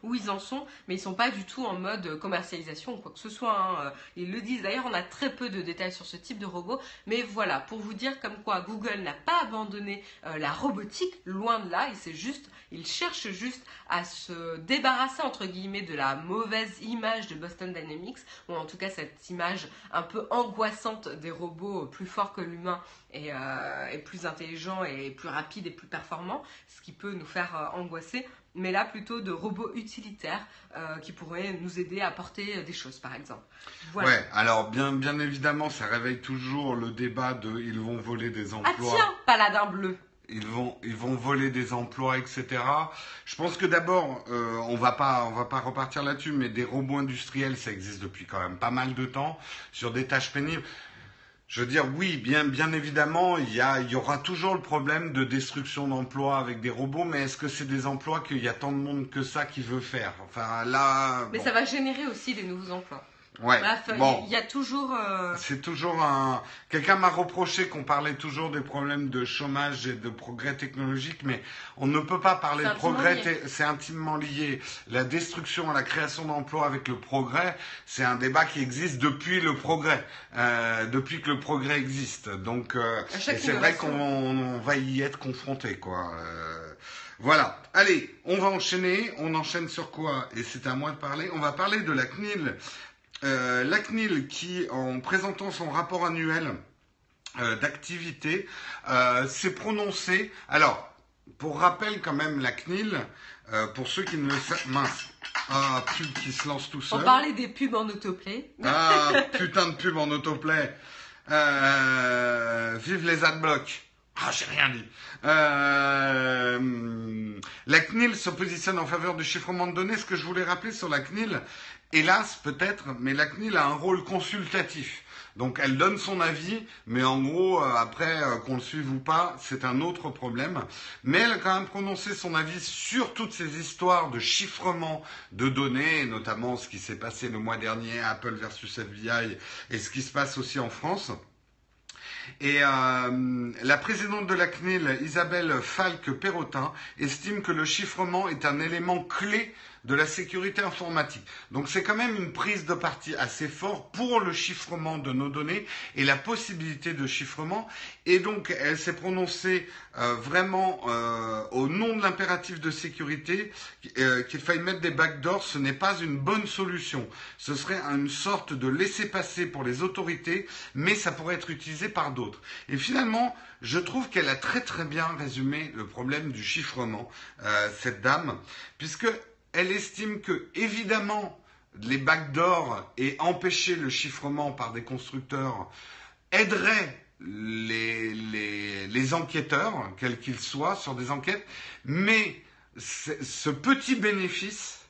où ils en sont, mais ils sont pas du tout en mode commercialisation ou quoi que ce soit. Hein. Ils le disent. D'ailleurs, on a très peu de détails sur ce type de robot, mais voilà, pour vous dire comme quoi Google n'a pas abandonné euh, la robotique, loin de là. Il c'est juste, il cherche juste à se débarrasser entre guillemets de la mauvaise image de Boston Dynamics, ou en tout cas cette image un peu angoissante des robots plus forts que l'humain et, euh, plus intelligents et plus rapides et plus performants, ce qui peut nous faire euh, angoisser mais là plutôt de robots utilitaires euh, qui pourraient nous aider à porter des choses, par exemple. Voilà. Ouais, alors bien, bien évidemment, ça réveille toujours le débat de ils vont voler des ah, emplois. Ah tiens, paladin bleu. Ils vont, ils vont voler des emplois, etc. Je pense que d'abord, euh, on va pas, on va pas repartir là-dessus, mais des robots industriels, ça existe depuis quand même pas mal de temps sur des tâches pénibles. Je veux dire, oui, bien, bien évidemment, il y, a, il y aura toujours le problème de destruction d'emplois avec des robots, mais est-ce que c'est des emplois qu'il y a tant de monde que ça qui veut faire? Enfin, là. Mais ça va générer aussi des nouveaux emplois. Ouais. bon. il y a toujours. Euh, c'est toujours un. Quelqu'un m'a reproché qu'on parlait toujours des problèmes de chômage et de progrès technologique, mais on ne peut pas parler de progrès. C'est intimement lié. La destruction, la création d'emplois avec le progrès, c'est un débat qui existe depuis le progrès, euh, depuis que le progrès existe. Donc, euh, c'est vrai qu'on va y être confronté, quoi. Euh, voilà. Allez, on va enchaîner. On enchaîne sur quoi? Et c'est à moi de parler. On va parler de la CNIL. Euh, la CNIL qui, en présentant son rapport annuel euh, d'activité, euh, s'est prononcée. Alors, pour rappel quand même, la CNIL, pour ceux qui ne le savent, mince, ah pub qui se lance tout seul. On parlait des pubs en autoplay. Ah putain de pub en autoplay. vive les adblocks. Ah, j'ai rien dit. la CNIL se positionne en faveur du chiffrement de données. Ce que je voulais rappeler sur la CNIL, Hélas, peut-être, mais la CNIL a un rôle consultatif. Donc elle donne son avis, mais en gros, euh, après, euh, qu'on le suive ou pas, c'est un autre problème. Mais elle a quand même prononcé son avis sur toutes ces histoires de chiffrement de données, notamment ce qui s'est passé le mois dernier, Apple versus FBI, et ce qui se passe aussi en France. Et euh, la présidente de la CNIL, Isabelle Falque-Perrotin, estime que le chiffrement est un élément clé de la sécurité informatique. Donc c'est quand même une prise de parti assez forte pour le chiffrement de nos données et la possibilité de chiffrement. Et donc elle s'est prononcée euh, vraiment euh, au nom de l'impératif de sécurité euh, qu'il faille mettre des backdoors. Ce n'est pas une bonne solution. Ce serait une sorte de laisser-passer pour les autorités, mais ça pourrait être utilisé par d'autres. Et finalement, je trouve qu'elle a très très bien résumé le problème du chiffrement, cette dame, puisque elle estime que, évidemment, les backdoors et empêcher le chiffrement par des constructeurs aideraient les, les, enquêteurs, quels qu'ils soient, sur des enquêtes, mais ce petit bénéfice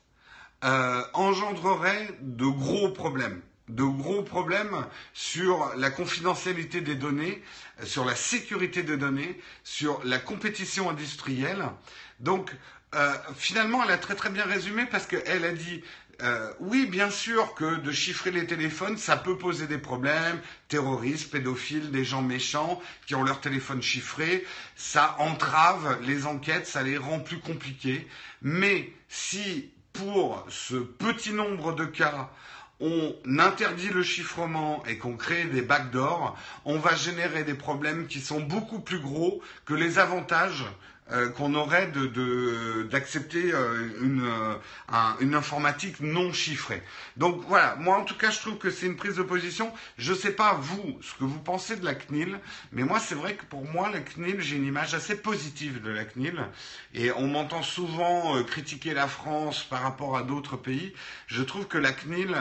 euh, engendrerait de gros problèmes de gros problèmes sur la confidentialité des données, sur la sécurité des données, sur la compétition industrielle. Donc, euh, finalement, elle a très très bien résumé parce qu'elle a dit euh, oui, bien sûr que de chiffrer les téléphones, ça peut poser des problèmes, terroristes, pédophiles, des gens méchants qui ont leur téléphone chiffré, ça entrave les enquêtes, ça les rend plus compliquées. Mais si pour ce petit nombre de cas, on interdit le chiffrement et qu'on crée des backdoors, on va générer des problèmes qui sont beaucoup plus gros que les avantages euh, qu'on aurait d'accepter euh, une, euh, une informatique non chiffrée. Donc voilà, moi en tout cas je trouve que c'est une prise de position. Je ne sais pas vous ce que vous pensez de la CNIL, mais moi c'est vrai que pour moi la CNIL, j'ai une image assez positive de la CNIL. Et on m'entend souvent critiquer la France par rapport à d'autres pays. Je trouve que la CNIL,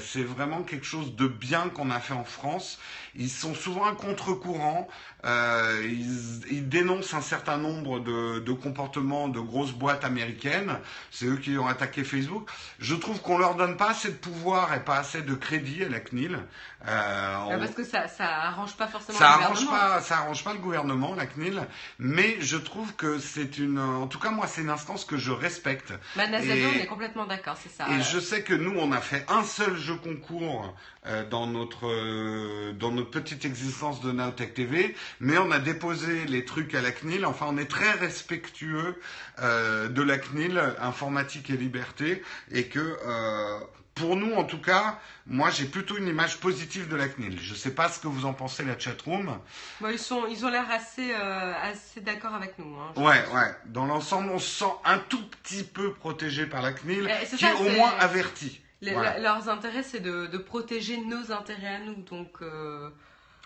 c'est vraiment quelque chose de bien qu'on a fait en France. Ils sont souvent un contre-courant. Ils, ils dénoncent un certain nombre de, de, comportements de grosses boîtes américaines. C'est eux qui ont attaqué Facebook. Je trouve qu'on leur donne pas assez de pouvoir et pas assez de crédit à la CNIL. Euh, on... Parce que ça, ça arrange pas forcément ça le arrange gouvernement. pas, ça arrange pas le gouvernement, la CNIL. Mais je trouve que c'est une, en tout cas moi, c'est une instance que je respecte. Bah, Nazado, Et- on est complètement d'accord, c'est ça. Et je sais que nous, on a fait un seul jeu concours euh, dans notre euh, dans notre petite existence de Naotech TV, mais on a déposé les trucs à la CNIL. Enfin, on est très respectueux euh, de la CNIL, informatique et liberté, et que euh, pour nous, en tout cas, moi, j'ai plutôt une image positive de la CNIL. Je sais pas ce que vous en pensez, la chatroom. Bon, ils, sont, ils ont l'air assez, euh, assez d'accord avec nous. hein, Ouais, pense. ouais. Dans l'ensemble, on se sent un tout petit peu protégé par la CNIL, Eh, c'est qui ça, est au moins averti. Voilà. Leurs intérêts, c'est de, de protéger nos intérêts à nous. Donc, euh,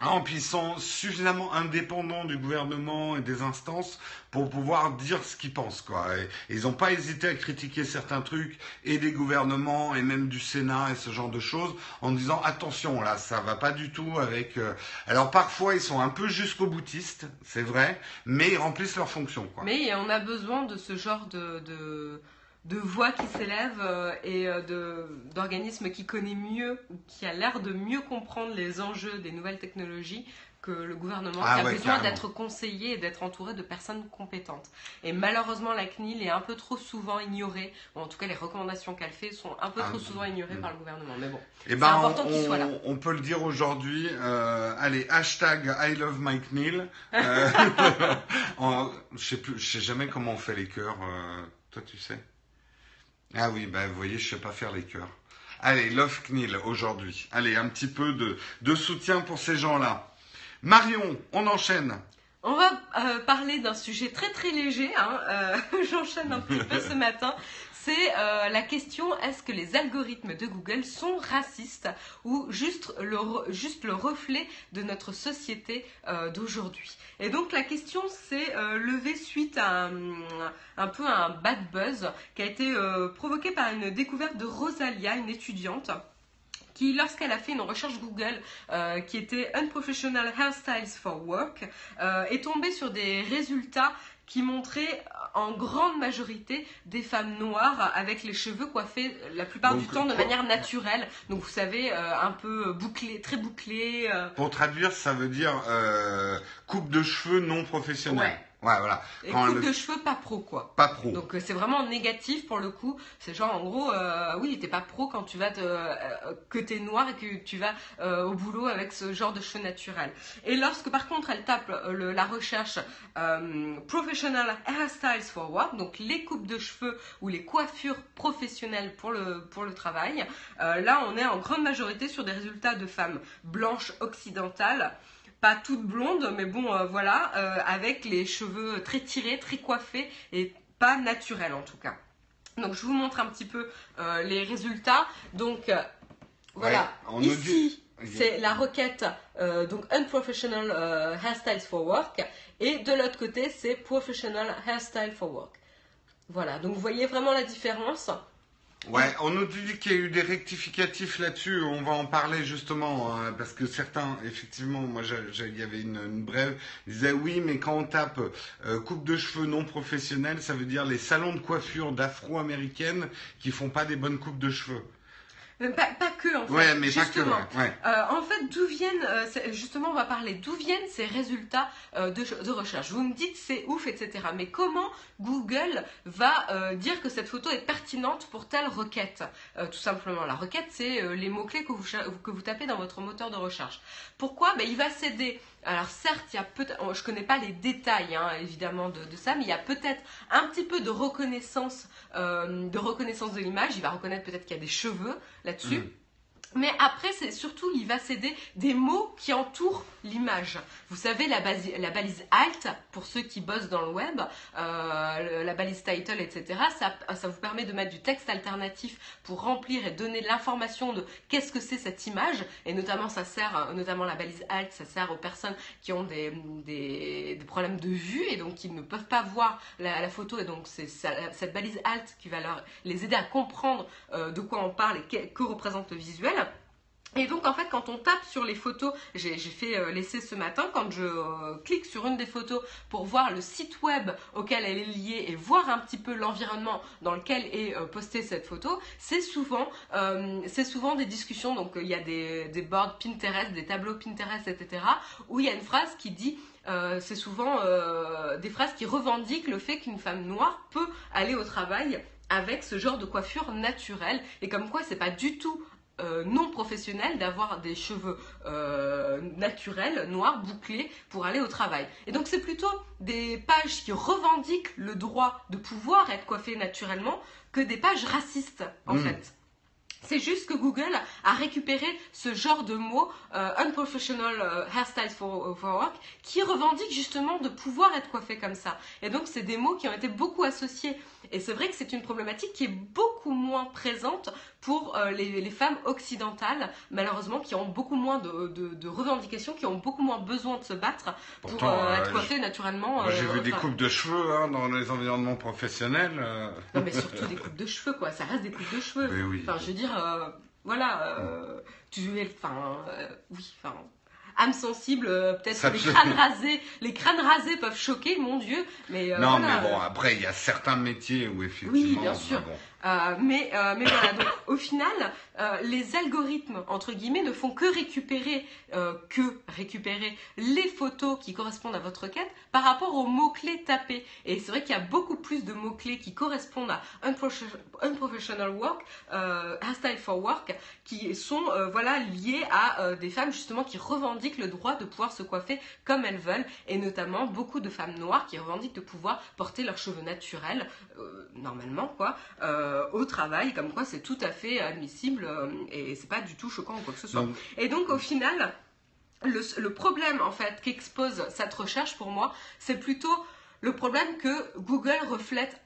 Ah, puis ils sont suffisamment indépendants du gouvernement et des instances pour pouvoir dire ce qu'ils pensent, quoi. Et, et ils n'ont pas hésité à critiquer certains trucs et des gouvernements et même du Sénat et ce genre de choses en disant attention là, ça va pas du tout avec. euh, Alors parfois ils sont un peu jusqu'au boutiste, c'est vrai, mais ils remplissent leur fonction, quoi. Mais on a besoin de ce genre de, de, de voix qui s'élèvent euh, et euh, d'organismes qui connaissent mieux ou qui a l'air de mieux comprendre les enjeux des nouvelles technologies que le gouvernement, Ah qui a ouais, besoin d'être conseillé et d'être entouré de personnes compétentes. Et malheureusement, la CNIL est un peu trop souvent ignorée, ou en tout cas les recommandations qu'elle fait sont un peu Ah, trop souvent ignorées mm. par le gouvernement. Mais bon, Eh C'est ben, important on, qu'il soit là. on- peut le dire aujourd'hui. euh, allez, hashtag I love. Euh, en- je sais plus, je sais jamais comment on fait les cœurs. euh, toi, tu sais Ah oui, bah vous voyez, je sais pas faire les cœurs. Allez, love Knil aujourd'hui. Allez, un petit peu de, de soutien pour ces gens-là. Marion, on enchaîne. On va euh, parler d'un sujet très très léger. Hein. euh, J'enchaîne un petit peu ce matin. C'est euh, la question est-ce que les algorithmes de Google sont racistes ou juste le, reflet de notre société euh, d'aujourd'hui? Et donc la question s'est euh, levée suite à un, peu un bad buzz qui a été provoqué par une découverte de Rosalia, une étudiante qui, lorsqu'elle a fait une recherche Google qui était Unprofessional Hairstyles for Work, est tombée sur des résultats qui montraient en grande majorité des femmes noires avec les cheveux coiffés la plupart Donc, du temps de quoi- manière naturelle. Donc vous savez, euh, un peu bouclé, très bouclé. euh, Pour traduire, ça veut dire euh, coupe de cheveux non professionnelle. Ouais, voilà. et coupe le- de cheveux pas pro quoi. Pas pro. Donc euh, c'est vraiment négatif pour le coup. C'est genre en gros, euh, oui, t'es pas pro quand tu vas te, euh, que t'es noir et que tu vas euh, au boulot avec ce genre de cheveux naturels. Et lorsque par contre elle tape le- la recherche professional hairstyles for work, donc les coupes de cheveux ou les coiffures professionnelles pour le pour le travail, là on est en grande majorité sur des résultats de femmes blanches occidentales pas toutes blondes, mais bon, euh, voilà, euh, avec les cheveux très tirés, très coiffés et pas naturels en tout cas. Donc je vous montre un petit peu euh, les résultats. Donc voilà, Ouais, ici c'est la requête donc unprofessional hairstyles for work et de l'autre côté c'est professional hairstyle for work. Voilà, donc vous voyez vraiment la différence. Ouais, on nous dit qu'il y a eu des rectificatifs là-dessus. On va en parler justement hein, parce que certains, effectivement, moi, il y avait une, une brève, ils disaient oui, mais quand on tape euh, coupe de cheveux non professionnelle, ça veut dire les salons de coiffure d'afro-américaines qui font pas des bonnes coupes de cheveux. Pas, pas que en fait. Ouais, mais pas que. justement. Ouais. ouais. Euh, en fait, d'où viennent, euh, justement, on va parler d'où viennent ces résultats euh, de, de recherche. Vous me dites c'est ouf, etc. Mais comment Google va dire que cette photo est pertinente pour telle requête Tout simplement, la requête, c'est les mots-clés que vous, que vous tapez dans votre moteur de recherche. Pourquoi? Ben, Il va s'aider. Alors certes, il y a peut-être, oh, je connais pas les détails hein, évidemment de, ça, mais il y a peut-être un petit peu de reconnaissance, euh, de reconnaissance de l'image. Il va reconnaître peut-être qu'il y a des cheveux là-dessus. Mhm. Mais après, c'est surtout, il va s'aider des mots qui entourent l'image. Vous savez, la, basi- la balise alt, pour ceux qui bossent dans le web, euh, la balise title, etc., ça, ça vous permet de mettre du texte alternatif pour remplir et donner l'information de qu'est-ce que c'est cette image. Et notamment, ça sert, euh, notamment la balise alt, ça sert aux personnes qui ont des, des, problèmes de vue et donc qui ne peuvent pas voir la, photo. Et donc, c'est cette balise alt qui va leur, les aider à comprendre euh, de quoi on parle et que représente le visuel. Et donc en fait quand on tape sur les photos, j'ai fait euh, l'essai ce matin, quand je euh, clique sur une des photos pour voir le site web auquel elle est liée et voir un petit peu l'environnement dans lequel est euh, postée cette photo, c'est souvent, c'est souvent des discussions, donc il y a des, des boards Pinterest, des tableaux Pinterest, etc., où il y a une phrase qui dit c'est souvent des phrases qui revendiquent le fait qu'une femme noire peut aller au travail avec ce genre de coiffure naturelle et comme quoi c'est pas du tout euh, non professionnel d'avoir des cheveux euh, naturels, noirs, bouclés pour aller au travail. Et donc c'est plutôt des pages qui revendiquent le droit de pouvoir être coiffé naturellement que des pages racistes en hmm. fait. C'est juste que Google a récupéré ce genre de mots, euh, unprofessional euh, hairstyles for, work, qui revendique justement de pouvoir être coiffé comme ça. Et donc, c'est des mots qui ont été beaucoup associés. Et c'est vrai que c'est une problématique qui est beaucoup moins présente pour euh, les, femmes occidentales, malheureusement, qui ont beaucoup moins de, revendications, qui ont beaucoup moins besoin de se battre pour être coiffées naturellement. J'ai vu des coupes de cheveux hein, dans les environnements professionnels. Non, mais surtout des coupes de cheveux, quoi. Ça reste des coupes de cheveux. Enfin, je veux dire, euh, voilà, euh, tu enfin, euh, oui, enfin, âme sensible, peut-être les crânes rasés, les crânes rasés peuvent choquer, mon Dieu, mais non, mais bon, après il y a certains métiers où effectivement, oui, bien sûr. Euh, mais, euh, mais voilà, donc au final, euh, les algorithmes, entre guillemets, ne font que récupérer, que récupérer les photos qui correspondent à votre quête par rapport aux mots-clés tapés. Et c'est vrai qu'il y a beaucoup plus de mots-clés qui correspondent à unprofessional work, hairstyle for work, qui sont voilà, liés à des femmes justement qui revendiquent le droit de pouvoir se coiffer comme elles veulent, et notamment beaucoup de femmes noires qui revendiquent de pouvoir porter leurs cheveux naturels, normalement quoi. Au travail, comme quoi c'est tout à fait admissible euh, et c'est pas du tout choquant ou quoi que ce soit. Et donc au final, le, problème en fait qu'expose cette recherche pour moi, c'est plutôt le problème que Google reflète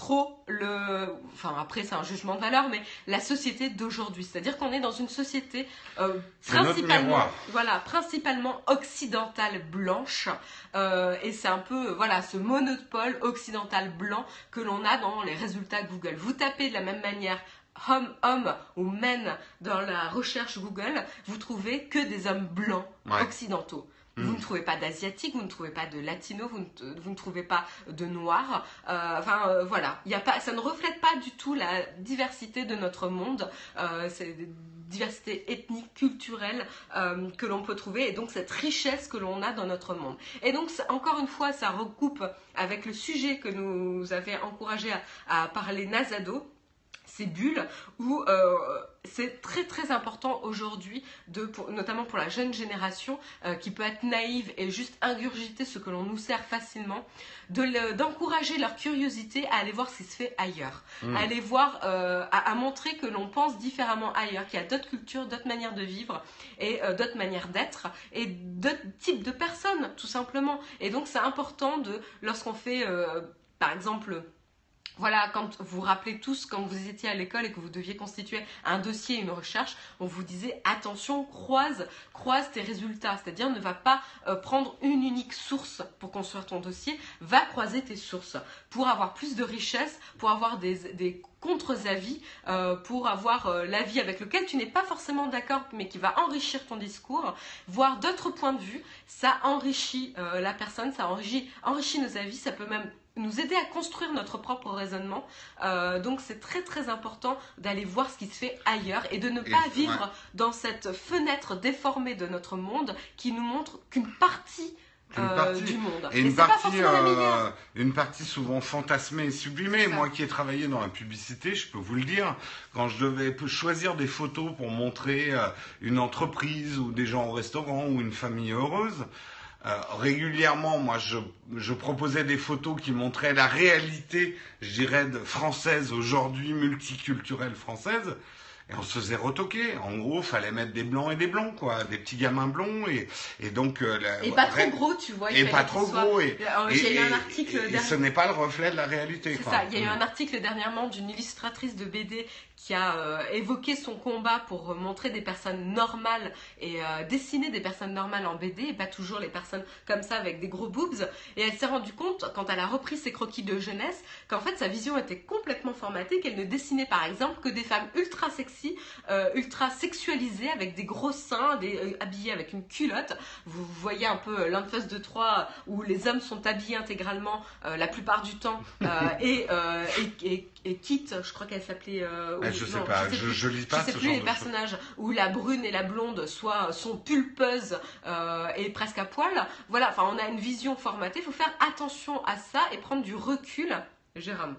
trop le enfin après c'est un jugement de valeur mais la société d'aujourd'hui. C'est-à-dire qu'on est dans une société euh, principalement voilà principalement occidentale blanche. Euh, et c'est un peu voilà ce monopole occidental blanc que l'on a dans les résultats Google. Vous tapez de la même manière homme, homme ou men dans la recherche Google, vous trouvez que des hommes blancs occidentaux. Vous mm. ne trouvez pas d'asiatique, vous ne trouvez pas de latino, vous ne, vous ne trouvez pas de noir. Euh, enfin euh, voilà, y a pas, ça ne reflète pas du tout la diversité de notre monde. Euh, c'est diversité ethnique, culturelle que l'on peut trouver et donc cette richesse que l'on a dans notre monde. Et donc encore une fois, ça recoupe avec le sujet que nous avait encouragé à, à parler Nazado ces bulles où euh, c'est très très important aujourd'hui, notamment pour la jeune génération euh, qui peut être naïve et juste ingurgiter ce que l'on nous sert facilement, d'encourager leur curiosité à aller voir ce qui se fait ailleurs, mmh. à aller voir, euh, à, montrer que l'on pense différemment ailleurs, qu'il y a d'autres cultures, d'autres manières de vivre et d'autres manières d'être et d'autres types de personnes tout simplement. Et donc c'est important de, lorsqu'on fait par exemple voilà, quand vous vous rappelez tous, quand vous étiez à l'école et que vous deviez constituer un dossier, une recherche, on vous disait attention, croise, croise tes résultats. C'est-à-dire ne va pas euh, prendre une unique source pour construire ton dossier, va croiser tes sources pour avoir plus de richesse, pour avoir des, contre-avis, euh, pour avoir euh, l'avis avec lequel tu n'es pas forcément d'accord, mais qui va enrichir ton discours, voir d'autres points de vue. Ça enrichit la personne, ça enrichit nos avis, ça peut même nous aider à construire notre propre raisonnement. Euh, donc c'est très très important d'aller voir ce qui se fait ailleurs et de ne pas vivre dans cette fenêtre déformée de notre monde qui nous montre qu'une partie euh, du monde. Et, une, partie, euh, une partie souvent fantasmée et sublimée. Moi qui ai travaillé dans la publicité, je peux vous le dire, quand je devais choisir des photos pour montrer une entreprise ou des gens au restaurant ou une famille heureuse, euh, régulièrement, moi, je, je, proposais des photos qui montraient la réalité, je dirais, française aujourd'hui, multiculturelle française. Et on se faisait retoquer. En gros, fallait mettre des blancs et des blonds, quoi, des petits gamins blonds et et donc. Euh, et pas trop gros, tu vois. Et pas trop gros et. J'ai eu un article. Et, ce n'est pas le reflet de la réalité. C'est ça. Il y a eu un article dernièrement d'une illustratrice de BD qui a euh, évoqué son combat pour montrer des personnes normales et euh, dessiner des personnes normales en BD et pas toujours les personnes comme ça avec des gros boobs. Et elle s'est rendue compte, quand elle a repris ses croquis de jeunesse, qu'en fait sa vision était complètement formatée, qu'elle ne dessinait par exemple que des femmes ultra sexy euh, ultra sexualisé, avec des gros seins, des, habillés avec une culotte. Vous voyez un peu l'un de face de trois où les hommes sont habillés intégralement la plupart du temps et, et, et, Kit, je crois qu'elle s'appelait. Ah, je sais pas, je, je, lis pas. Je sais plus les personnages où la brune et la blonde soit sont pulpeuses et presque à poil. Voilà, enfin on a une vision formatée. Il faut faire attention à ça et prendre du recul. Jérôme.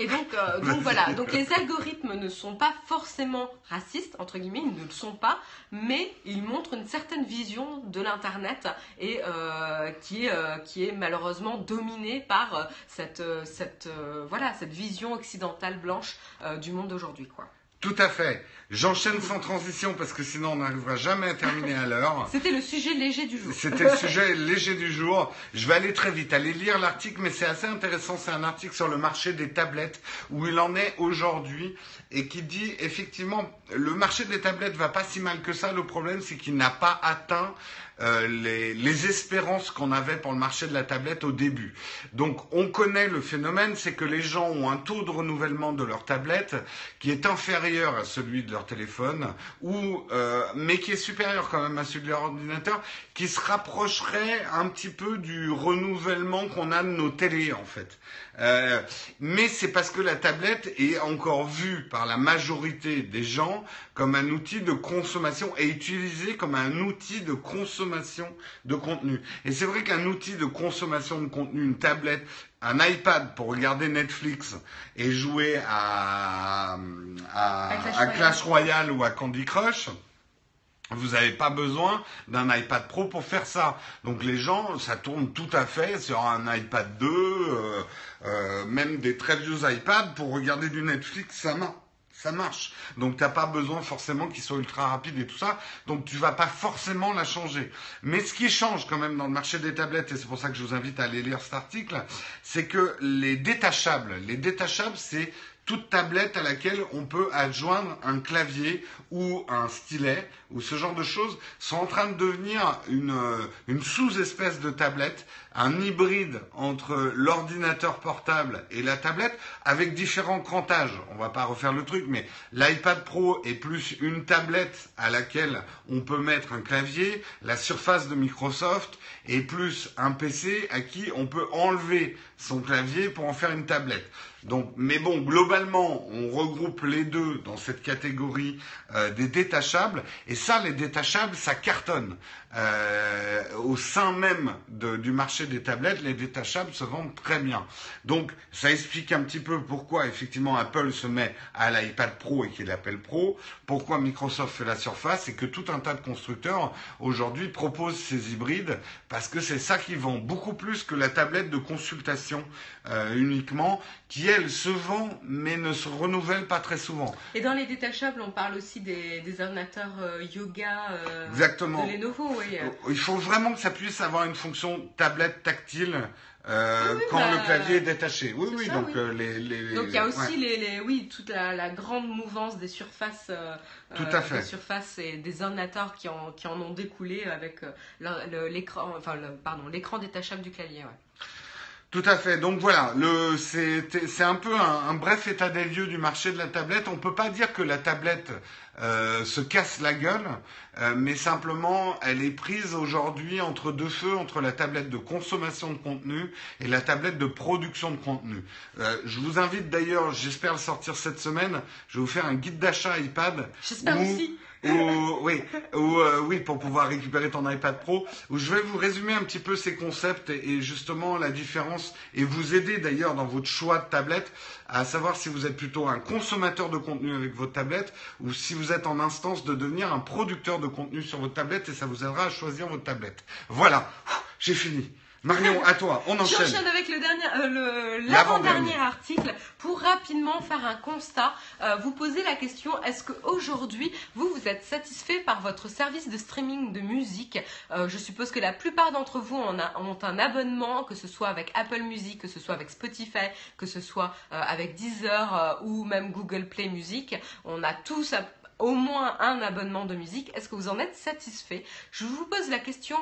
Et donc, euh, donc voilà, donc les algorithmes ne sont pas forcément racistes, entre guillemets, ils ne le sont pas, mais ils montrent une certaine vision de l'Internet et euh, qui, est, euh, qui est malheureusement dominée par cette, cette, voilà, cette vision occidentale blanche du monde d'aujourd'hui. quoi. Tout à fait. J'enchaîne sans transition parce que sinon on n'arrivera jamais à terminer à l'heure. C'était le sujet léger du jour. C'était le sujet léger du jour. Je vais aller très vite, aller lire l'article, mais c'est assez intéressant. C'est un article sur le marché des tablettes où il en est aujourd'hui et qui dit effectivement le marché des tablettes va pas si mal que ça. Le problème c'est qu'il n'a pas atteint euh, les, les, espérances qu'on avait pour le marché de la tablette au début. Donc on connaît le phénomène, c'est que les gens ont un taux de renouvellement de leur tablette qui est inférieur à celui de leur téléphone, ou euh, mais qui est supérieur quand même à celui de leur ordinateur, qui se rapprocherait un petit peu du renouvellement qu'on a de nos télés en fait. Euh, mais c'est parce que la tablette est encore vue par la majorité des gens comme un outil de consommation et utilisée comme un outil de consommation de contenu. Et c'est vrai qu'un outil de consommation de contenu, une tablette, un iPad pour regarder Netflix et jouer à, à, à Clash Royale ou à Candy Crush, vous n'avez pas besoin d'un iPad Pro pour faire ça. Donc les gens, ça tourne tout à fait sur un iPad 2, euh, euh, même des très vieux iPads pour regarder du Netflix, ça marche. Ça marche. Donc tu n'as pas besoin forcément qu'il soit ultra rapide et tout ça. Donc tu vas pas forcément la changer. Mais ce qui change quand même dans le marché des tablettes, et c'est pour ça que je vous invite à aller lire cet article, c'est que les détachables, les détachables, c'est toute tablette à laquelle on peut adjoindre un clavier ou un stylet ou ce genre de choses sont en train de devenir une, euh, une sous-espèce de tablette, un hybride entre l'ordinateur portable et la tablette avec différents crantages. On va pas refaire le truc, mais l'iPad Pro est plus une tablette à laquelle on peut mettre un clavier, la surface de Microsoft est plus un PC à qui on peut enlever son clavier pour en faire une tablette. Donc, mais bon, globalement, on regroupe les deux dans cette catégorie euh, des détachables. Ça, les détachables, ça cartonne. Euh, au sein même de, du marché des tablettes, les détachables se vendent très bien. Donc, ça explique un petit peu pourquoi effectivement Apple se met à l'iPad Pro et qu'il l'appelle Pro, pourquoi Microsoft fait la surface et que tout un tas de constructeurs aujourd'hui proposent ces hybrides parce que c'est ça qui vend beaucoup plus que la tablette de consultation euh, uniquement, qui elle se vend mais ne se renouvelle pas très souvent. Et dans les détachables, on parle aussi des, des ordinateurs euh, yoga euh, Exactement. de Lenovo. Oui. Il faut vraiment que ça puisse avoir une fonction tablette tactile. Euh, ah quand le bah, clavier est détaché. Oui, oui, donc euh, les, les, Donc il y a aussi les, les, oui, toute la, la, grande mouvance des surfaces, euh, Tout à fait. des surfaces et des ordinateurs qui en, qui en ont découlé avec l'écran, enfin, le, pardon, l'écran détachable du clavier. Ouais. Tout à fait. Donc voilà, c'est un peu un, un, bref état des lieux du marché de la tablette. On ne peut pas dire que la tablette euh, se casse la gueule, euh, mais simplement elle est prise aujourd'hui entre deux feux, entre la tablette de consommation de contenu et la tablette de production de contenu. Euh, je vous invite d'ailleurs, j'espère le sortir cette semaine, je vais vous faire un guide d'achat iPad. J'espère aussi ou, oui, ou, euh, oui, pour pouvoir récupérer ton iPad Pro, où je vais vous résumer un petit peu ces concepts et, justement la différence et vous aider d'ailleurs dans votre choix de tablette à savoir si vous êtes plutôt un consommateur de contenu avec votre tablette ou si vous êtes en instance de devenir un producteur de contenu sur votre tablette et ça vous aidera à choisir votre tablette. Voilà, j'ai fini. Marion, à toi, on enchaîne. J'enchaîne avec le dernier, euh, l'avant-dernier article pour rapidement faire un constat. Euh, vous posez la question est-ce qu'aujourd'hui vous vous êtes satisfait par votre service de streaming de musique? Euh, Je suppose que la plupart d'entre vous ont, ont, un abonnement, que ce soit avec Apple Music, que ce soit avec Spotify, que ce soit avec Deezer ou même Google Play Music. On a tous au moins un abonnement de musique. Est-ce que vous en êtes satisfait? Je vous pose la question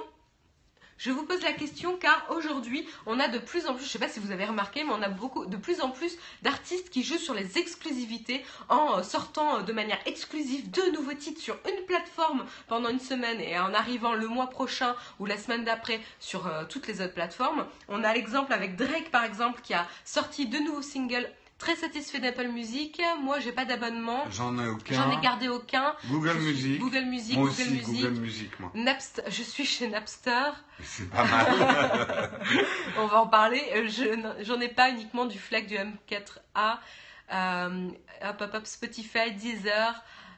Je vous pose la question car aujourd'hui, on a de plus en plus, je ne sais pas si vous avez remarqué, mais on a beaucoup, de plus en plus d'artistes qui jouent sur les exclusivités en euh, sortant euh, de manière exclusive de nouveaux titres sur une plateforme pendant une semaine et en arrivant le mois prochain ou la semaine d'après sur euh, toutes les autres plateformes. On a l'exemple avec Drake par exemple qui a sorti deux nouveaux singles Très satisfait d'Apple Music. Moi, j'ai pas d'abonnement. J'en ai aucun. J'en ai gardé aucun. Google Music. Google Music. Moi Google aussi, Music. Google Music, moi. Napster. Je suis chez Napster. C'est pas mal. On va en parler. Je- J'en ai pas uniquement du FLAC, du M4A. Euh, hop, hop, hop, Spotify, Deezer.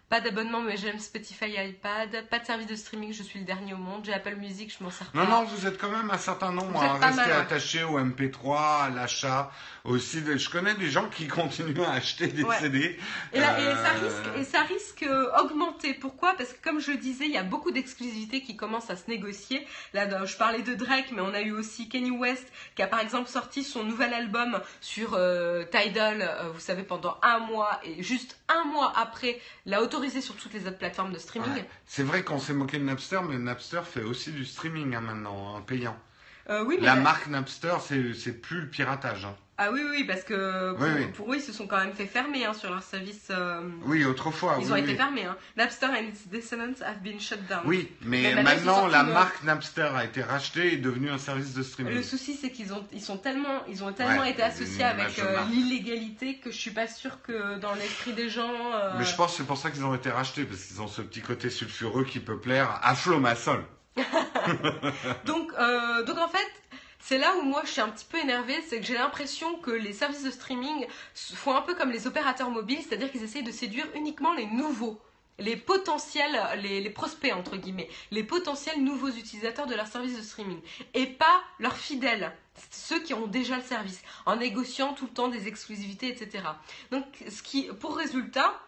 Pas d'abonnement, mais j'aime Spotify et iPad. Pas de service de streaming, je suis le dernier au monde. J'ai Apple Music, je m'en sers pas. non, non, vous êtes quand même un certain nombre à rester attachés au MP3, à l'achat. Aussi, je connais des gens qui continuent à acheter des Ouais. CD. Et, là, et Euh, ça risque, et ça risque euh, augmenter. Pourquoi? Parce que comme je disais, il y a beaucoup d'exclusivités qui commencent à se négocier. Là, je parlais de Drake, mais on a eu aussi Kanye West qui a par exemple sorti son nouvel album sur euh, Tidal, euh, vous savez, pendant un mois et juste un mois après, l'a sur toutes les autres plateformes de streaming. C'est vrai qu'on s'est moqué de Napster, mais Napster fait aussi du streaming hein, maintenant, hein, payant. Euh, oui, mais La marque Napster, c'est plus le piratage. hein. ah oui, oui, parce que pour, Oui, oui. pour eux, ils se sont quand même fait fermer hein, sur leur service. euh, Oui, autrefois. ils oui, ont été fermés. Hein. Napster and its descendants have been shut down. Oui, mais, Mais maintenant, la marque Napster a été rachetée et est devenue un service de streaming. Le souci, c'est qu'ils ont, ils sont tellement, ils ont tellement Ouais, été associés avec euh, l'illégalité que je suis pas sûre que dans l'esprit des gens. euh, Mais je pense que c'est pour ça qu'ils ont été rachetés, parce qu'ils ont ce petit côté sulfureux qui peut plaire à Flo Massol. Donc, euh, donc en fait, c'est là où moi je suis un petit peu énervée, c'est que j'ai l'impression que les services de streaming font un peu comme les opérateurs mobiles, c'est-à-dire qu'ils essayent de séduire uniquement les nouveaux. Les potentiels, les, les prospects entre guillemets, les potentiels nouveaux utilisateurs de leur service de streaming et pas leurs fidèles, ceux qui ont déjà le service, en négociant tout le temps des exclusivités, etc. Donc, ce qui, pour résultat,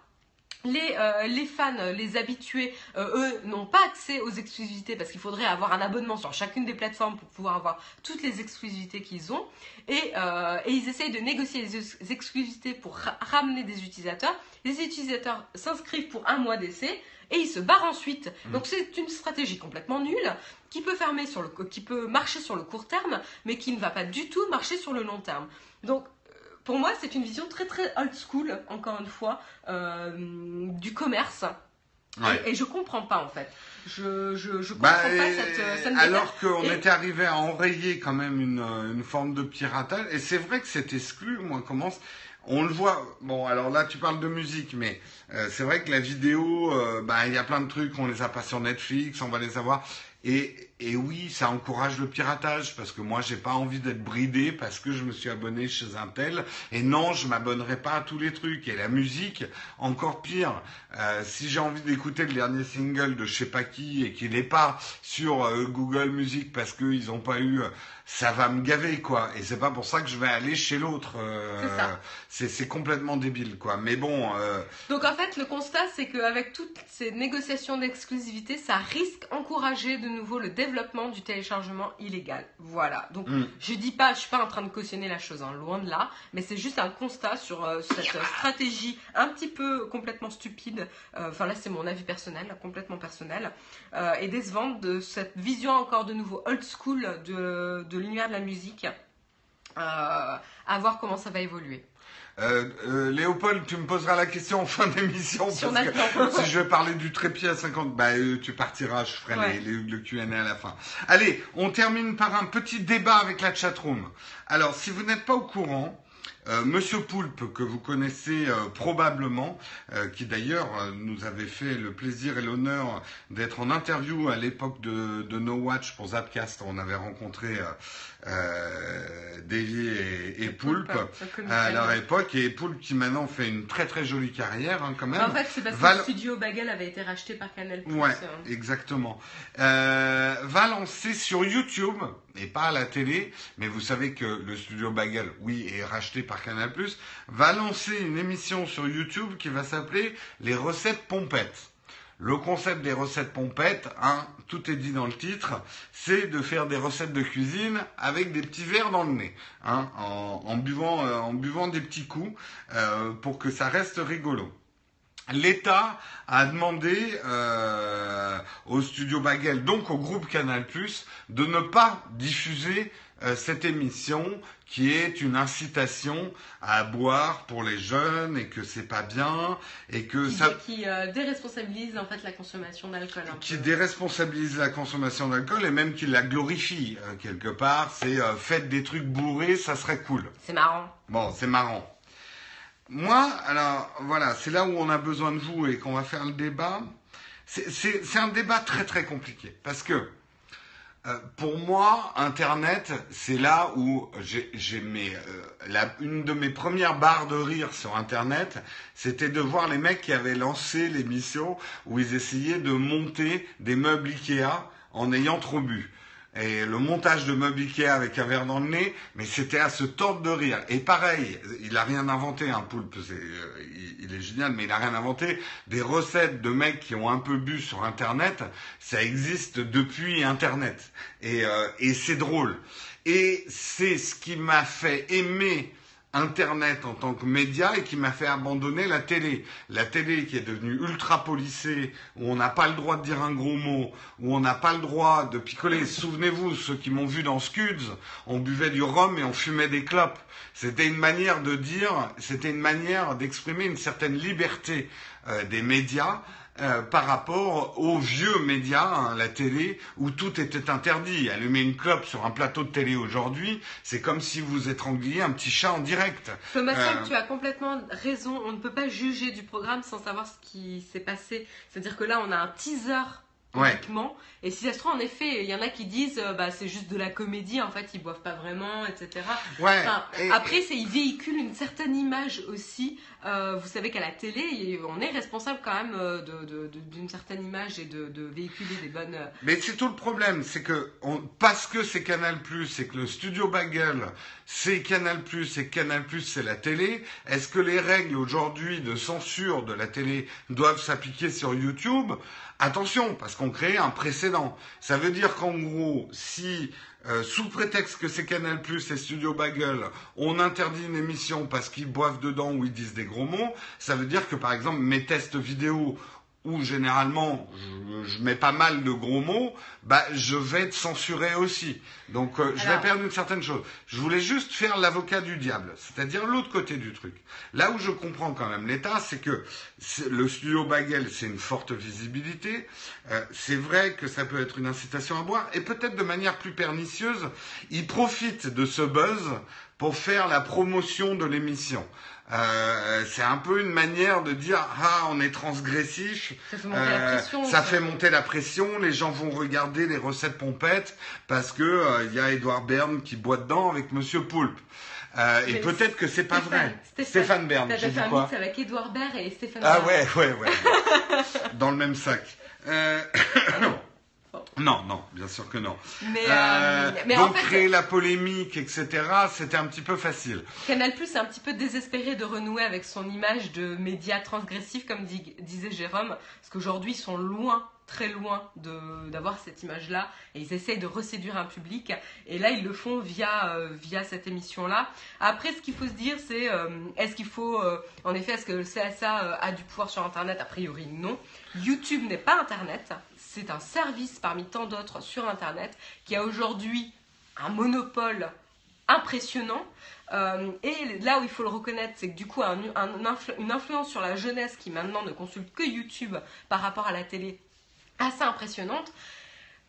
les, euh, les fans, les habitués, euh, eux, n'ont pas accès aux exclusivités parce qu'il faudrait avoir un abonnement sur chacune des plateformes pour pouvoir avoir toutes les exclusivités qu'ils ont. Et, euh, et ils essayent de négocier les ex- exclusivités pour ra- ramener des utilisateurs. Les utilisateurs s'inscrivent pour un mois d'essai et ils se barrent ensuite. Donc c'est une stratégie complètement nulle qui peut, fermer sur le, qui peut marcher sur le court terme mais qui ne va pas du tout marcher sur le long terme. Donc pour moi, c'est une vision très très old school, encore une fois, euh, du commerce. Ouais. Et, et je comprends pas en fait. Je, je, je comprends Bah, pas et- cette. euh, me alors qu'on Et- était arrivé à enrayer quand même une, euh, une forme de piratage, et c'est vrai que c'est exclu, moi, commence. On le voit, bon, alors là, tu parles de musique, mais euh, c'est vrai que la vidéo, euh, bah, il y a plein de trucs, on les a pas sur Netflix, on va les avoir. Et, et oui, ça encourage le piratage, parce que moi, j'ai pas envie d'être bridé parce que je me suis abonné chez un tel. Et non, je m'abonnerai pas à tous les trucs. Et la musique, encore pire. Euh, si j'ai envie d'écouter le dernier single de je sais pas qui et qu'il n'est pas sur euh, Google Music parce qu'ils ont pas eu, ça va me gaver quoi. Et c'est pas pour ça que je vais aller chez l'autre. euh, C'est complètement débile quoi. Mais bon, Donc en fait, le constat, c'est qu'avec toutes ces négociations d'exclusivité, ça risque d'encourager de nouveau le développement du téléchargement illégal. Voilà. Donc Mm. je dis pas, je suis pas en train de cautionner la chose, hein, loin de là, mais c'est juste un constat sur euh, cette euh, stratégie un petit peu complètement stupide. euh, Enfin là, c'est mon avis personnel, complètement personnel, euh, et décevante de cette vision encore de nouveau old school de, de l'univers de la musique. Euh, à voir comment ça va évoluer. Euh, euh, Léopold, tu me poseras la question en fin d'émission Si parce que si je vais parler du trépied à 50, bah euh, tu partiras, je ferai Ouais. les- les- le Q&A à la fin. Allez, on termine par un petit débat avec la chatroom. Alors, si vous n'êtes pas au courant, euh, Monsieur Poulpe, que vous connaissez euh, probablement, euh, qui d'ailleurs nous avait fait le plaisir et l'honneur d'être en interview à l'époque de, de No Watch pour Zapcast, on avait rencontré euh, Davy et, et Poulpe à leur époque, et Poulpe qui maintenant fait une très très jolie carrière hein, quand même. En fait, c'est parce que le studio Bagel avait été racheté par Canal+. Ouais, euh. exactement. Va lancer sur YouTube, et pas à la télé, mais vous savez que le studio Bagel, oui, est racheté par Canal+, va lancer une émission sur YouTube qui va s'appeler Les recettes pompettes. Le concept des recettes pompettes, hein, tout est dit dans le titre, c'est de faire des recettes de cuisine avec des petits verres dans le nez, hein, en, buvant, euh, en buvant des petits coups euh, pour que ça reste rigolo. l'État a demandé euh, au studio Bagel, donc au groupe Canal+, de ne pas diffuser cette émission qui est une incitation à boire pour les jeunes et que c'est pas bien et que qui, ça qui euh, déresponsabilise en fait la consommation d'alcool. un qui peu. déresponsabilise la consommation d'alcool et même qui la glorifie euh, quelque part. C'est euh, faites des trucs bourrés, ça serait cool. C'est marrant. Bon, c'est marrant. Moi, alors voilà, c'est là où on a besoin de vous et qu'on va faire le débat. C'est- C'est c'est un débat très très compliqué parce que euh, pour moi, Internet, c'est là où j'ai mes, euh, la- une de mes premières barres de rire sur Internet, c'était de voir les mecs qui avaient lancé l'émission où ils essayaient de monter des meubles Ikea en ayant trop bu. Et le montage de meubles avec un verre dans le nez, mais c'était à se tordre de rire. Et pareil, il a rien inventé, un poulpe, c'est, euh, il, est génial, mais il a rien inventé. Des recettes de mecs qui ont un peu bu sur Internet, ça existe depuis Internet. Et, euh, et c'est drôle. Et c'est ce qui m'a fait aimer Internet en tant que média et qui m'a fait abandonner la télé. La télé qui est devenue ultra policée, où on n'a pas le droit de dire un gros mot, où on n'a pas le droit de picoler. Souvenez-vous, ceux qui m'ont vu dans Scuds, on buvait du rhum et on fumait des clopes. C'était une manière de dire, c'était une manière d'exprimer une certaine liberté euh, des médias euh, par rapport aux vieux médias, hein, la télé, où tout était interdit. Allumer une clope sur un plateau de télé aujourd'hui, c'est comme si vous étrangliez un petit chat en direct. Thomas Euh, tu as complètement raison. On ne peut pas juger du programme sans savoir ce qui s'est passé. C'est-à-dire que là, on a un teaser Ouais. uniquement. Et si ça se trouve, en effet, il y en a qui disent euh, bah, c'est juste de la comédie, en fait, ils boivent pas vraiment, etc. Ouais. Enfin, et- après, c'est, ils véhiculent une certaine image aussi. Euh, vous savez qu'à la télé, on est responsable quand même euh, de, de- de- d'une certaine image et de, véhiculer des bonnes. Mais c'est tout le problème, c'est que on, parce que c'est Canal+, et que le studio Bagel, c'est Canal+, et Canal+, c'est la télé, est-ce que les règles aujourd'hui de censure de la télé doivent s'appliquer sur YouTube? Attention, parce qu'on crée un précédent. Ça veut dire qu'en gros, si euh, sous prétexte que c'est Canal+, et Studio Bagel, on interdit une émission parce qu'ils boivent dedans ou ils disent des gros mots, ça veut dire que par exemple mes tests vidéo où généralement je, je mets pas mal de gros mots, bah je vais être censuré aussi. Donc euh, je vais perdre une certaine chose. Je voulais juste faire l'avocat du diable, c'est-à-dire l'autre côté du truc. Là où je comprends quand même l'État, c'est que le studio Bagel, c'est une forte visibilité. Euh, c'est vrai que ça peut être une incitation à boire, et peut-être de manière plus pernicieuse, ils profitent de ce buzz pour faire la promotion de l'émission. Euh, c'est un peu une manière de dire ah on est transgressif, Ça fait monter la euh, pression. ça fait monter la pression, les gens vont regarder les recettes pompettes parce que euh, il y a Edouard Berne qui boit dedans avec Monsieur Poulpe. Euh, et peut-être que c'est pas Stéphane, vrai. Stéphane, Bern, T'as j'ai fait dit un quoi mix avec Edouard Baird et Stéphane Ah Bern. ouais, ouais, ouais. Dans le même sac. Euh, non, non, bien sûr que non. Mais, Euh, euh, mais donc en fait, créer la polémique, etc., c'était un petit peu facile. Canal Plus est un petit peu désespéré de renouer avec son image de média transgressif, comme dit- disait Jérôme, parce qu'aujourd'hui ils sont loin, très loin d'avoir cette image-là, et ils essayent de reséduire un public, et là ils le font via, euh, via cette émission-là. Après, ce qu'il faut se dire, c'est euh, est-ce qu'il faut, euh, en effet, est-ce que le CSA a du pouvoir sur Internet? A priori, non. YouTube n'est pas Internet, c'est un service parmi tant d'autres sur Internet qui a aujourd'hui un monopole impressionnant. Et là où il faut le reconnaître, c'est que du coup, un, une influence sur la jeunesse qui maintenant ne consulte que YouTube par rapport à la télé assez impressionnante.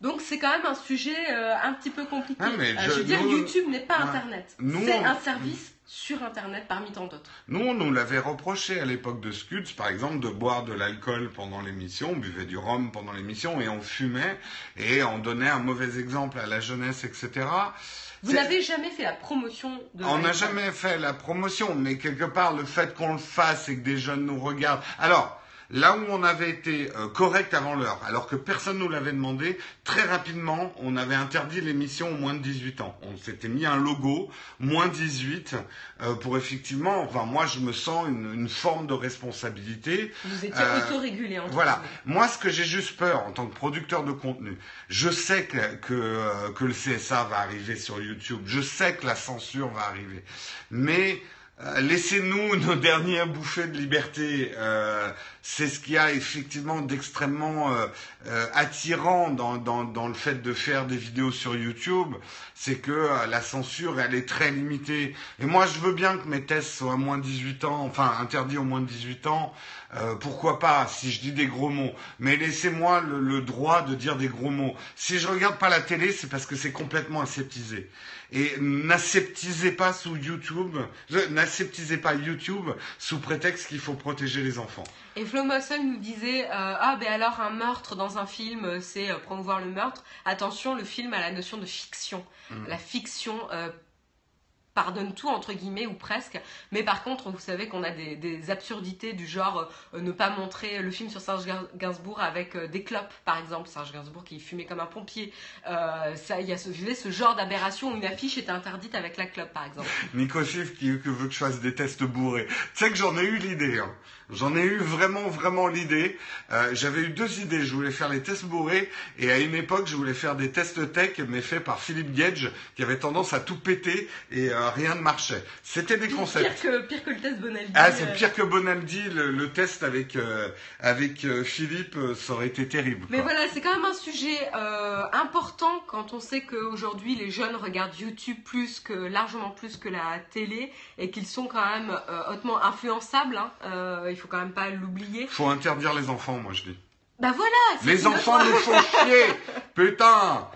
Donc c'est quand même un sujet euh, un petit peu compliqué. Ah, mais Euh, je- je veux dire, nous- YouTube n'est pas Ouais. Internet. C'est un service sur Internet parmi tant d'autres. Nous, on nous l'avait reproché à l'époque de Scuds, par exemple, de boire de l'alcool pendant l'émission, on buvait du rhum pendant l'émission et on fumait et on donnait un mauvais exemple à la jeunesse, etc. Vous n'avez jamais fait la promotion de On n'a jamais fait la promotion, mais quelque part, le fait qu'on le fasse et que des jeunes nous regardent. Alors, là où on avait été euh, correct avant l'heure, alors que personne nous l'avait demandé, très rapidement, on avait interdit l'émission aux moins de 18 ans. On s'était mis un logo, moins 18, euh, pour effectivement, enfin, moi, je me sens une, une forme de responsabilité. Vous étiez Euh, autorégulé entre Voilà. Moi, ce que j'ai juste peur en tant que producteur de contenu, je sais que, que, euh, que le CSA va arriver sur YouTube, je sais que la censure va arriver, mais laissez-nous nos dernières bouffées de liberté. Euh, c'est ce qu'il y a effectivement d'extrêmement euh, euh, attirant dans, le fait de faire des vidéos sur YouTube, c'est que euh, la censure, elle est très limitée. Et moi, je veux bien que mes tests soient à moins de 18 ans, enfin interdits au moins de 18 ans. Euh, pourquoi pas, si je dis des gros mots. Mais laissez-moi le, le, droit de dire des gros mots. Si je regarde pas la télé, c'est parce que c'est complètement aseptisé. Et n'aseptisez pas sous YouTube, n'aseptisez pas YouTube sous prétexte qu'il faut protéger les enfants. Et Flo Mossel nous disait euh, Ah, ben alors un meurtre dans un film, c'est euh, promouvoir le meurtre. Attention, le film a la notion de fiction. Mmh. La fiction euh, pardonne tout entre guillemets ou presque. Mais par contre vous savez qu'on a des, absurdités du genre euh, ne pas montrer le film sur Serge Gainsbourg avec euh, des clopes par exemple. Serge Gainsbourg qui fumait comme un pompier. Euh, ça il y a ce, genre d'aberration où une affiche était interdite avec la clope par exemple. Nico Schiff qui, veut que je fasse des tests bourrés. Tu sais que j'en ai eu l'idée hein. J'en ai eu vraiment, vraiment l'idée. Euh, J'avais eu deux idées. Je voulais faire les tests bourrés et à une époque, je voulais faire des tests tech, mais faits par Philippe Gage, qui avait tendance à tout péter et euh, rien ne marchait. C'était des concepts. Pire que, pire que le test Bonaldi. Ah, c'est pire que Bonaldi. Le, le test avec, euh, avec euh, Philippe, ça aurait été terrible. Mais voilà, c'est quand même un sujet important quand on sait qu'aujourd'hui, les jeunes regardent YouTube plus que, largement plus que la télé et qu'ils sont quand même hautement influençables. Hein. il faut quand même pas l'oublier. Faut interdire les enfants, moi je dis. Bah voilà. Les enfants nous font chier, putain.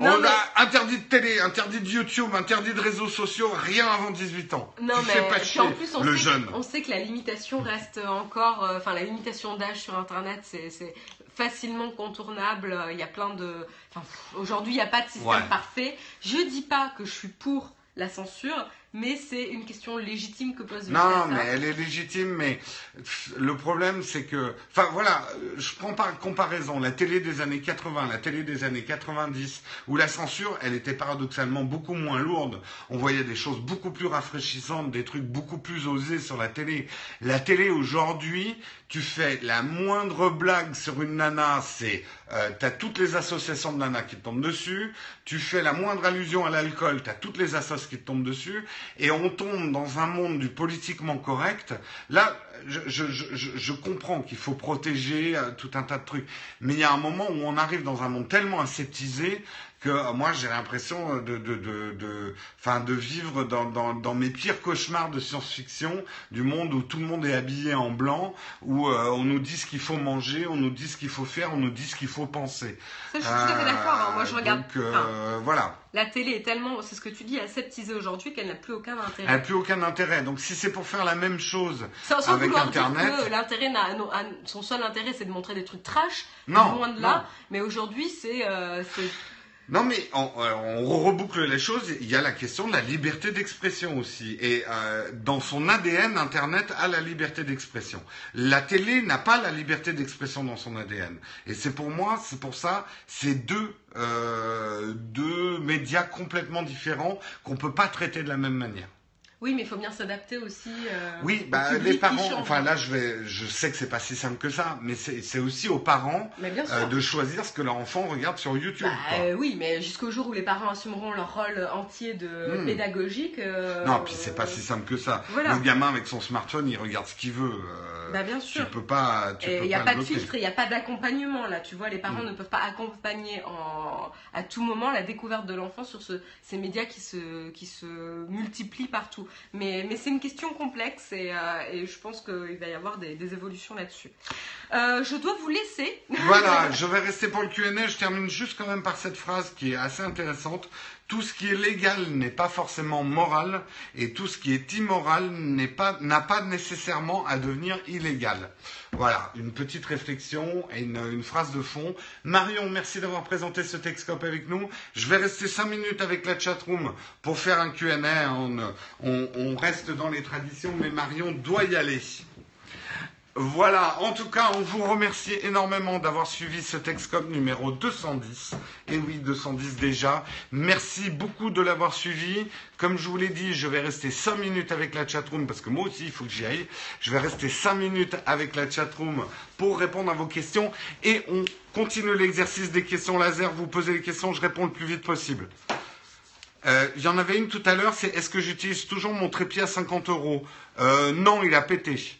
Non, on mais... a interdit de télé, interdit de YouTube, interdit de réseaux sociaux, rien avant 18 ans. Non, tu mais fais pas chier en plus, on le sait, jeune. On sait que la limitation reste encore, enfin euh, la limitation d'âge sur Internet, c'est facilement contournable. Il y a plein de, enfin, aujourd'hui il n'y a pas de système Ouais. parfait. Je dis pas que je suis pour la censure, mais c'est une question légitime que pose le Non, CSA. mais elle est légitime, mais le problème c'est que, enfin voilà, je prends par comparaison la télé des années 80, la télé des années 90, où la censure, elle était paradoxalement beaucoup moins lourde. On voyait des choses beaucoup plus rafraîchissantes, des trucs beaucoup plus osés sur la télé. La télé aujourd'hui, tu fais la moindre blague sur une nana, c'est, euh, t'as toutes les associations de nanas qui te tombent dessus. Tu fais la moindre allusion à l'alcool, t'as toutes les associations qui te tombent dessus et on tombe dans un monde du politiquement correct. Là, je, comprends qu'il faut protéger euh, tout un tas de trucs, mais il y a un moment où on arrive dans un monde tellement aseptisé que euh, moi j'ai l'impression de, de, de, de, enfin, de vivre dans, dans, dans mes pires cauchemars de science-fiction, du monde où tout le monde est habillé en blanc, où euh, on nous dit ce qu'il faut manger, on nous dit ce qu'il faut faire, on nous dit ce qu'il faut penser. Ça, je suis tout à fait d'accord. hein. Moi, je regarde. Donc, euh, voilà. La télé est tellement, c'est ce que tu dis, aseptisée aujourd'hui qu'elle n'a plus aucun intérêt. Elle n'a plus aucun intérêt. Donc si c'est pour faire la même chose Sans, sans avec Internet, l'intérêt son seul intérêt c'est de montrer des trucs trash, Non, loin de non. là. Mais aujourd'hui euh, c'est- Non, mais on, euh, on reboucle les choses. Il y a la question de la liberté d'expression aussi. Et euh, dans son ADN, Internet a la liberté d'expression. La télé n'a pas la liberté d'expression dans son ADN. Et c'est pour moi, c'est pour ça, c'est deux, euh, deux médias complètement différents qu'on peut pas traiter de la même manière. Oui, mais il faut bien s'adapter aussi. euh, Oui, bah, les parents, enfin là, je vais, je sais que c'est pas si simple que ça, mais c'est aussi aux parents euh, de choisir ce que leur enfant regarde sur YouTube. Bah, quoi. euh, oui, mais jusqu'au jour où les parents assumeront leur rôle entier de Hmm. pédagogique. Non, puis c'est pas si simple que ça. Voilà. Le gamin avec son smartphone, il regarde ce qu'il veut. Bah, bien tu sûr. peux pas. Tu peux il n'y a pas pas de filtre, il n'y a pas d'accompagnement là. Tu vois, les parents Mm. ne peuvent pas accompagner en, à tout moment la découverte de l'enfant sur ce- ces médias qui se, qui se multiplient partout. Mais, mais c'est une question complexe et, euh, et je pense qu'il va y avoir des, des évolutions là-dessus. Euh, je dois vous laisser. Voilà, je vais rester pour le Q&A. Je termine juste quand même par cette phrase qui est assez intéressante. Tout ce qui est légal n'est pas forcément moral et tout ce qui est immoral n'est pas n'a pas nécessairement à devenir illégal. Voilà, une petite réflexion et une, phrase de fond. Marion, merci d'avoir présenté ce Texcope avec nous. Je vais rester cinq minutes avec la chatroom pour faire un Q&A. On, on, on reste dans les traditions, mais Marion doit y aller. Voilà, en tout cas, on vous remercie énormément d'avoir suivi ce Texcom numéro 210. Et oui, 210 déjà. Merci beaucoup de l'avoir suivi. Comme je vous l'ai dit, je vais rester 5 minutes avec la chatroom parce que moi aussi, il faut que j'y aille. Je vais rester 5 minutes avec la chatroom pour répondre à vos questions. Et on continue l'exercice des questions laser. Vous posez les questions, je réponds le plus vite possible. Euh, Il y en avait une tout à l'heure, c'est est-ce que j'utilise toujours mon trépied à 50 euros? Euh, Non, il a pété.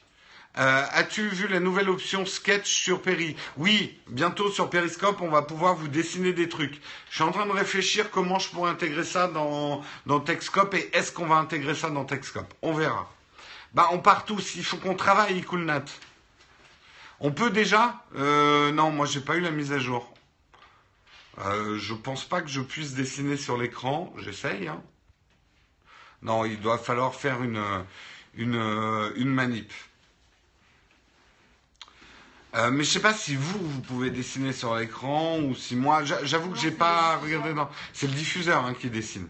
Euh, As-tu vu la nouvelle option sketch sur Peri Oui, bientôt sur Periscope, on va pouvoir vous dessiner des trucs. Je suis en train de réfléchir comment je pourrais intégrer ça dans, dans Texcope et est-ce qu'on va intégrer ça dans Texcope? On verra. Bah, on part tous, il faut qu'on travaille, Coolnat. On peut déjà? Euh, Non, moi j'ai pas eu la mise à jour. Euh, je pense pas que je puisse dessiner sur l'écran. J'essaye. Hein. Non, il doit falloir faire une, une, une manip. Euh, mais je sais pas si vous, vous pouvez dessiner sur l'écran ou si moi, j'avoue que j'ai pas regardé dans. C'est le diffuseur hein, qui dessine.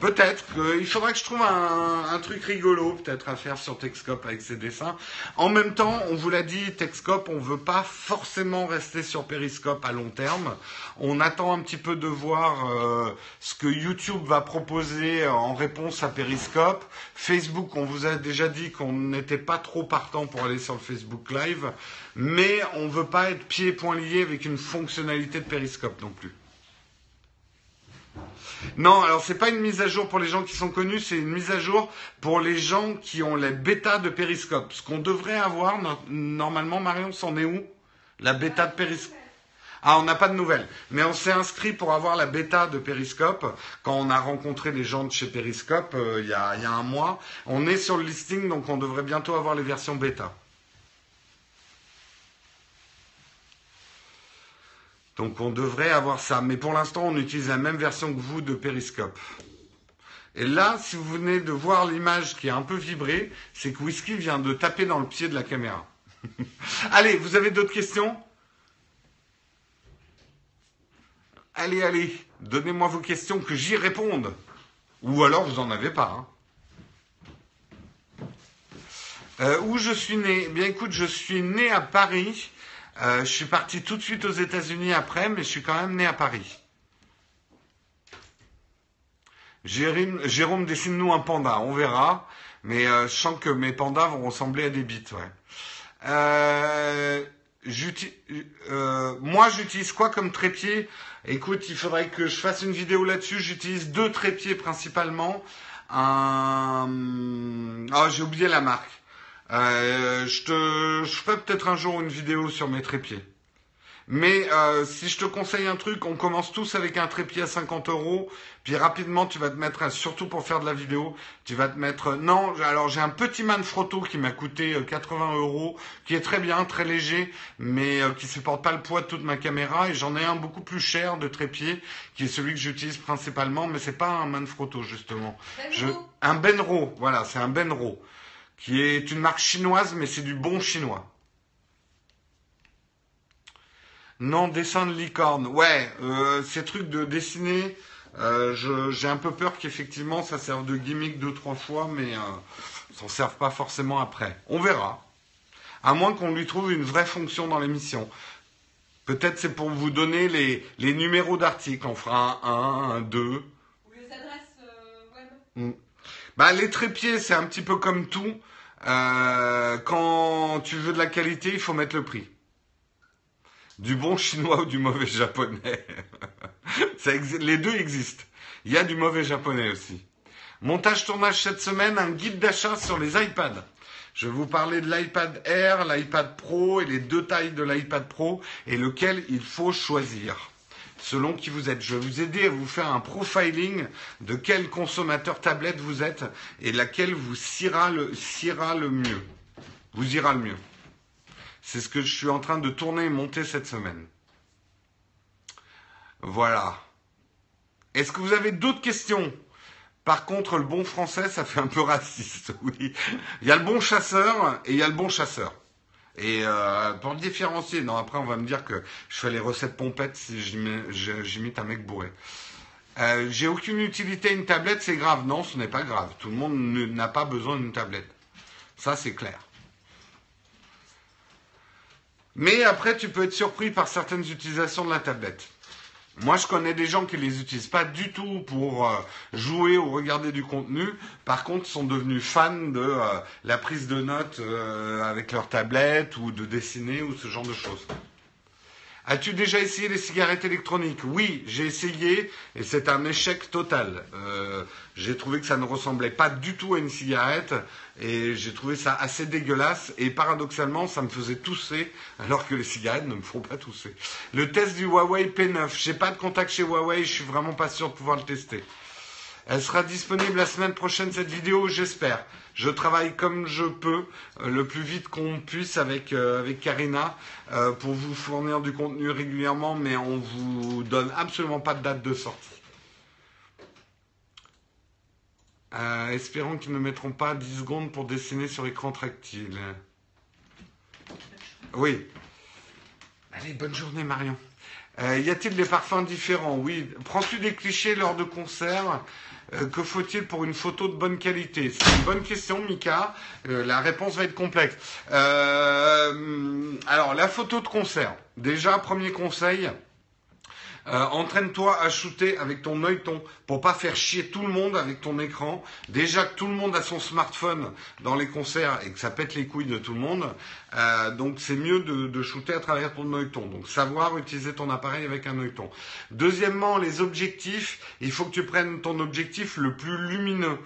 Peut-être qu'il faudrait que je trouve un, truc rigolo, peut-être à faire sur Texcope avec ces dessins. En même temps, on vous l'a dit, Texcope, on veut pas forcément rester sur Periscope à long terme. On attend un petit peu de voir euh, ce que YouTube va proposer en réponse à Periscope. Facebook, on vous a déjà dit qu'on n'était pas trop partant pour aller sur le Facebook Live, mais on veut pas être pieds et poings liés avec une fonctionnalité de Periscope non plus. Non, alors c'est pas une mise à jour pour les gens qui sont connus, c'est une mise à jour pour les gens qui ont les bêta de Periscope. Ce qu'on devrait avoir, normalement, Marion, c'en est où? La bêta de Periscope ah, on n'a pas de nouvelles. Mais on s'est inscrit pour avoir la bêta de Periscope quand on a rencontré les gens de chez Periscope euh, il, y a, y a un mois. On est sur le listing, donc on devrait bientôt avoir les versions bêta. Donc on devrait avoir ça. Mais pour l'instant, on utilise la même version que vous de Periscope. Et là, si vous venez de voir l'image qui a un peu vibré, c'est que Whisky vient de taper dans le pied de la caméra. allez, vous avez d'autres questions? Allez, allez, donnez-moi vos questions que j'y réponde. Ou alors vous n'en avez pas. Hein. Euh, où je suis né? Eh bien écoute, je suis né à Paris. Euh, je suis parti tout de suite aux États-Unis après, mais je suis quand même né à Paris. Jérôme, dessine-nous un panda, on verra. Mais euh, je sens que mes pandas vont ressembler à des bites. Euh, euh, moi, j'utilise quoi comme trépied? Écoute, il faudrait que je fasse une vidéo là-dessus. J'utilise deux trépieds principalement. Un... Oh, j'ai oublié la marque. Euh, je te, je ferai peut-être un jour une vidéo sur mes trépieds. Mais euh, si je te conseille un truc, on commence tous avec un trépied à 50 euros, puis rapidement tu vas te mettre, surtout pour faire de la vidéo, tu vas te mettre. Non, alors j'ai un petit Manfrotto qui m'a coûté 80 euh, euros, qui est très bien, très léger, mais euh, qui supporte pas le poids de toute ma caméra. Et j'en ai un beaucoup plus cher de trépied, qui est celui que j'utilise principalement, mais c'est pas un Manfrotto justement. Je, un Benro, voilà, c'est un Benro qui est une marque chinoise, mais c'est du bon chinois. Non, dessin de licorne. Ouais, euh, ces trucs de dessiner, euh, j'ai un peu peur qu'effectivement ça serve de gimmick deux, trois fois, mais euh, ça ne serve pas forcément après. On verra. À moins qu'on lui trouve une vraie fonction dans l'émission. Peut-être c'est pour vous donner les, les numéros d'articles. On fera un 1, un 2. Ou les adresses euh, web. Mm. Bah, les trépieds, c'est un petit peu comme tout. Euh, quand tu veux de la qualité, il faut mettre le prix. Du bon chinois ou du mauvais japonais. les deux existent. Il y a du mauvais japonais aussi. Montage tournage cette semaine, un guide d'achat sur les iPads. Je vais vous parler de l'iPad Air, l'iPad Pro et les deux tailles de l'iPad Pro et lequel il faut choisir selon qui vous êtes. Je vais vous aider à vous faire un profiling de quel consommateur tablette vous êtes et laquelle vous sciera le, le mieux. Vous ira le mieux. C'est ce que je suis en train de tourner et monter cette semaine. Voilà. Est-ce que vous avez d'autres questions? Par contre, le bon français, ça fait un peu raciste, oui. Il y a le bon chasseur et il y a le bon chasseur. Et euh, pour différencier, non, après on va me dire que je fais les recettes pompettes si j'imite un mec bourré. Euh, j'ai aucune utilité à une tablette, c'est grave. Non, ce n'est pas grave. Tout le monde n'a pas besoin d'une tablette. Ça, c'est clair. Mais après, tu peux être surpris par certaines utilisations de la tablette. Moi, je connais des gens qui les utilisent pas du tout pour euh, jouer ou regarder du contenu. Par contre, sont devenus fans de euh, la prise de notes euh, avec leur tablette ou de dessiner ou ce genre de choses. As-tu déjà essayé les cigarettes électroniques? Oui, j'ai essayé et c'est un échec total. Euh, j'ai trouvé que ça ne ressemblait pas du tout à une cigarette et j'ai trouvé ça assez dégueulasse et paradoxalement ça me faisait tousser alors que les cigarettes ne me font pas tousser. Le test du Huawei P9, j'ai pas de contact chez Huawei, je suis vraiment pas sûr de pouvoir le tester. Elle sera disponible la semaine prochaine cette vidéo, j'espère. Je travaille comme je peux, euh, le plus vite qu'on puisse avec, euh, Karina, euh, pour vous fournir du contenu régulièrement, mais on vous donne absolument pas de date de sortie. espérons qu'ils ne mettront pas 10 secondes pour dessiner sur écran tactile. Oui. Allez, bonne journée Marion. y a-t-il des parfums différents? Oui. Prends-tu des clichés lors de concerts? Euh, que faut-il pour une photo de bonne qualité? C'est une bonne question, Mika. Euh, la réponse va être complexe. Euh, alors, la photo de concert. Déjà, premier conseil, euh, entraîne-toi à shooter avec ton œilleton pour pas faire chier tout le monde avec ton écran. Déjà que tout le monde a son smartphone dans les concerts et que ça pète les couilles de tout le monde, euh, donc c'est mieux de, de, shooter à travers ton œilleton. Donc savoir utiliser ton appareil avec un œilleton. Deuxièmement, les objectifs. Il faut que tu prennes ton objectif le plus lumineux.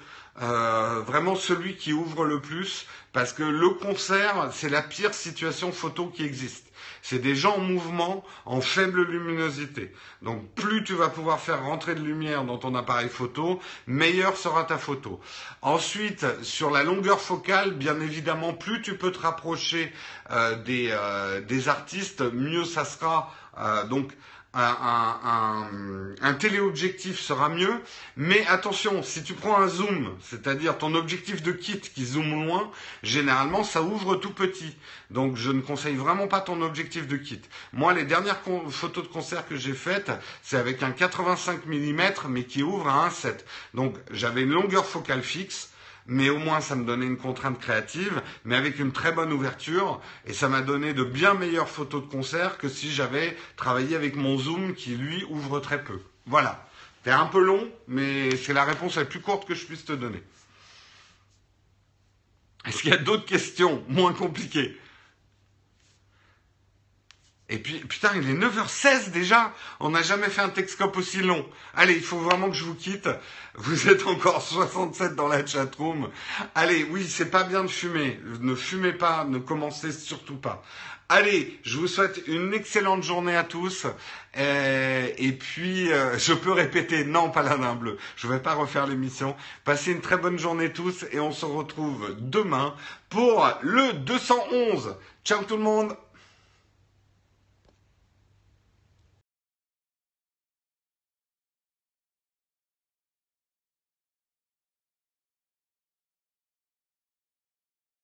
Euh, vraiment celui qui ouvre le plus, parce que le concert, c'est la pire situation photo qui existe. C'est des gens en mouvement, en faible luminosité. Donc plus tu vas pouvoir faire rentrer de lumière dans ton appareil photo, meilleure sera ta photo. Ensuite, sur la longueur focale, bien évidemment, plus tu peux te rapprocher euh, des, euh, des, artistes, mieux ça sera. Euh, donc un, téléobjectif sera mieux, mais attention, si tu prends un zoom, c'est-à-dire ton objectif de kit qui zoome loin, généralement ça ouvre tout petit. Donc je ne conseille vraiment pas ton objectif de kit. Moi, les dernières photos de concert que j'ai faites, c'est avec un 85 mm, mais qui ouvre à 1,7. Donc j'avais une longueur focale fixe mais au moins ça me donnait une contrainte créative, mais avec une très bonne ouverture, et ça m'a donné de bien meilleures photos de concert que si j'avais travaillé avec mon zoom qui lui ouvre très peu. Voilà. C'est un peu long, mais c'est la réponse la plus courte que je puisse te donner. Est-ce qu'il y a d'autres questions moins compliquées? Et puis, putain, il est 9h16 déjà. On n'a jamais fait un Texcope aussi long. Allez, il faut vraiment que je vous quitte. Vous êtes encore 67 dans la chatroom. Allez, oui, c'est pas bien de fumer. Ne fumez pas, ne commencez surtout pas. Allez, je vous souhaite une excellente journée à tous. Euh, et, puis, euh, je peux répéter, non, pas la main bleue. Je ne vais pas refaire l'émission. Passez une très bonne journée tous et on se retrouve demain pour le 211. Ciao tout le monde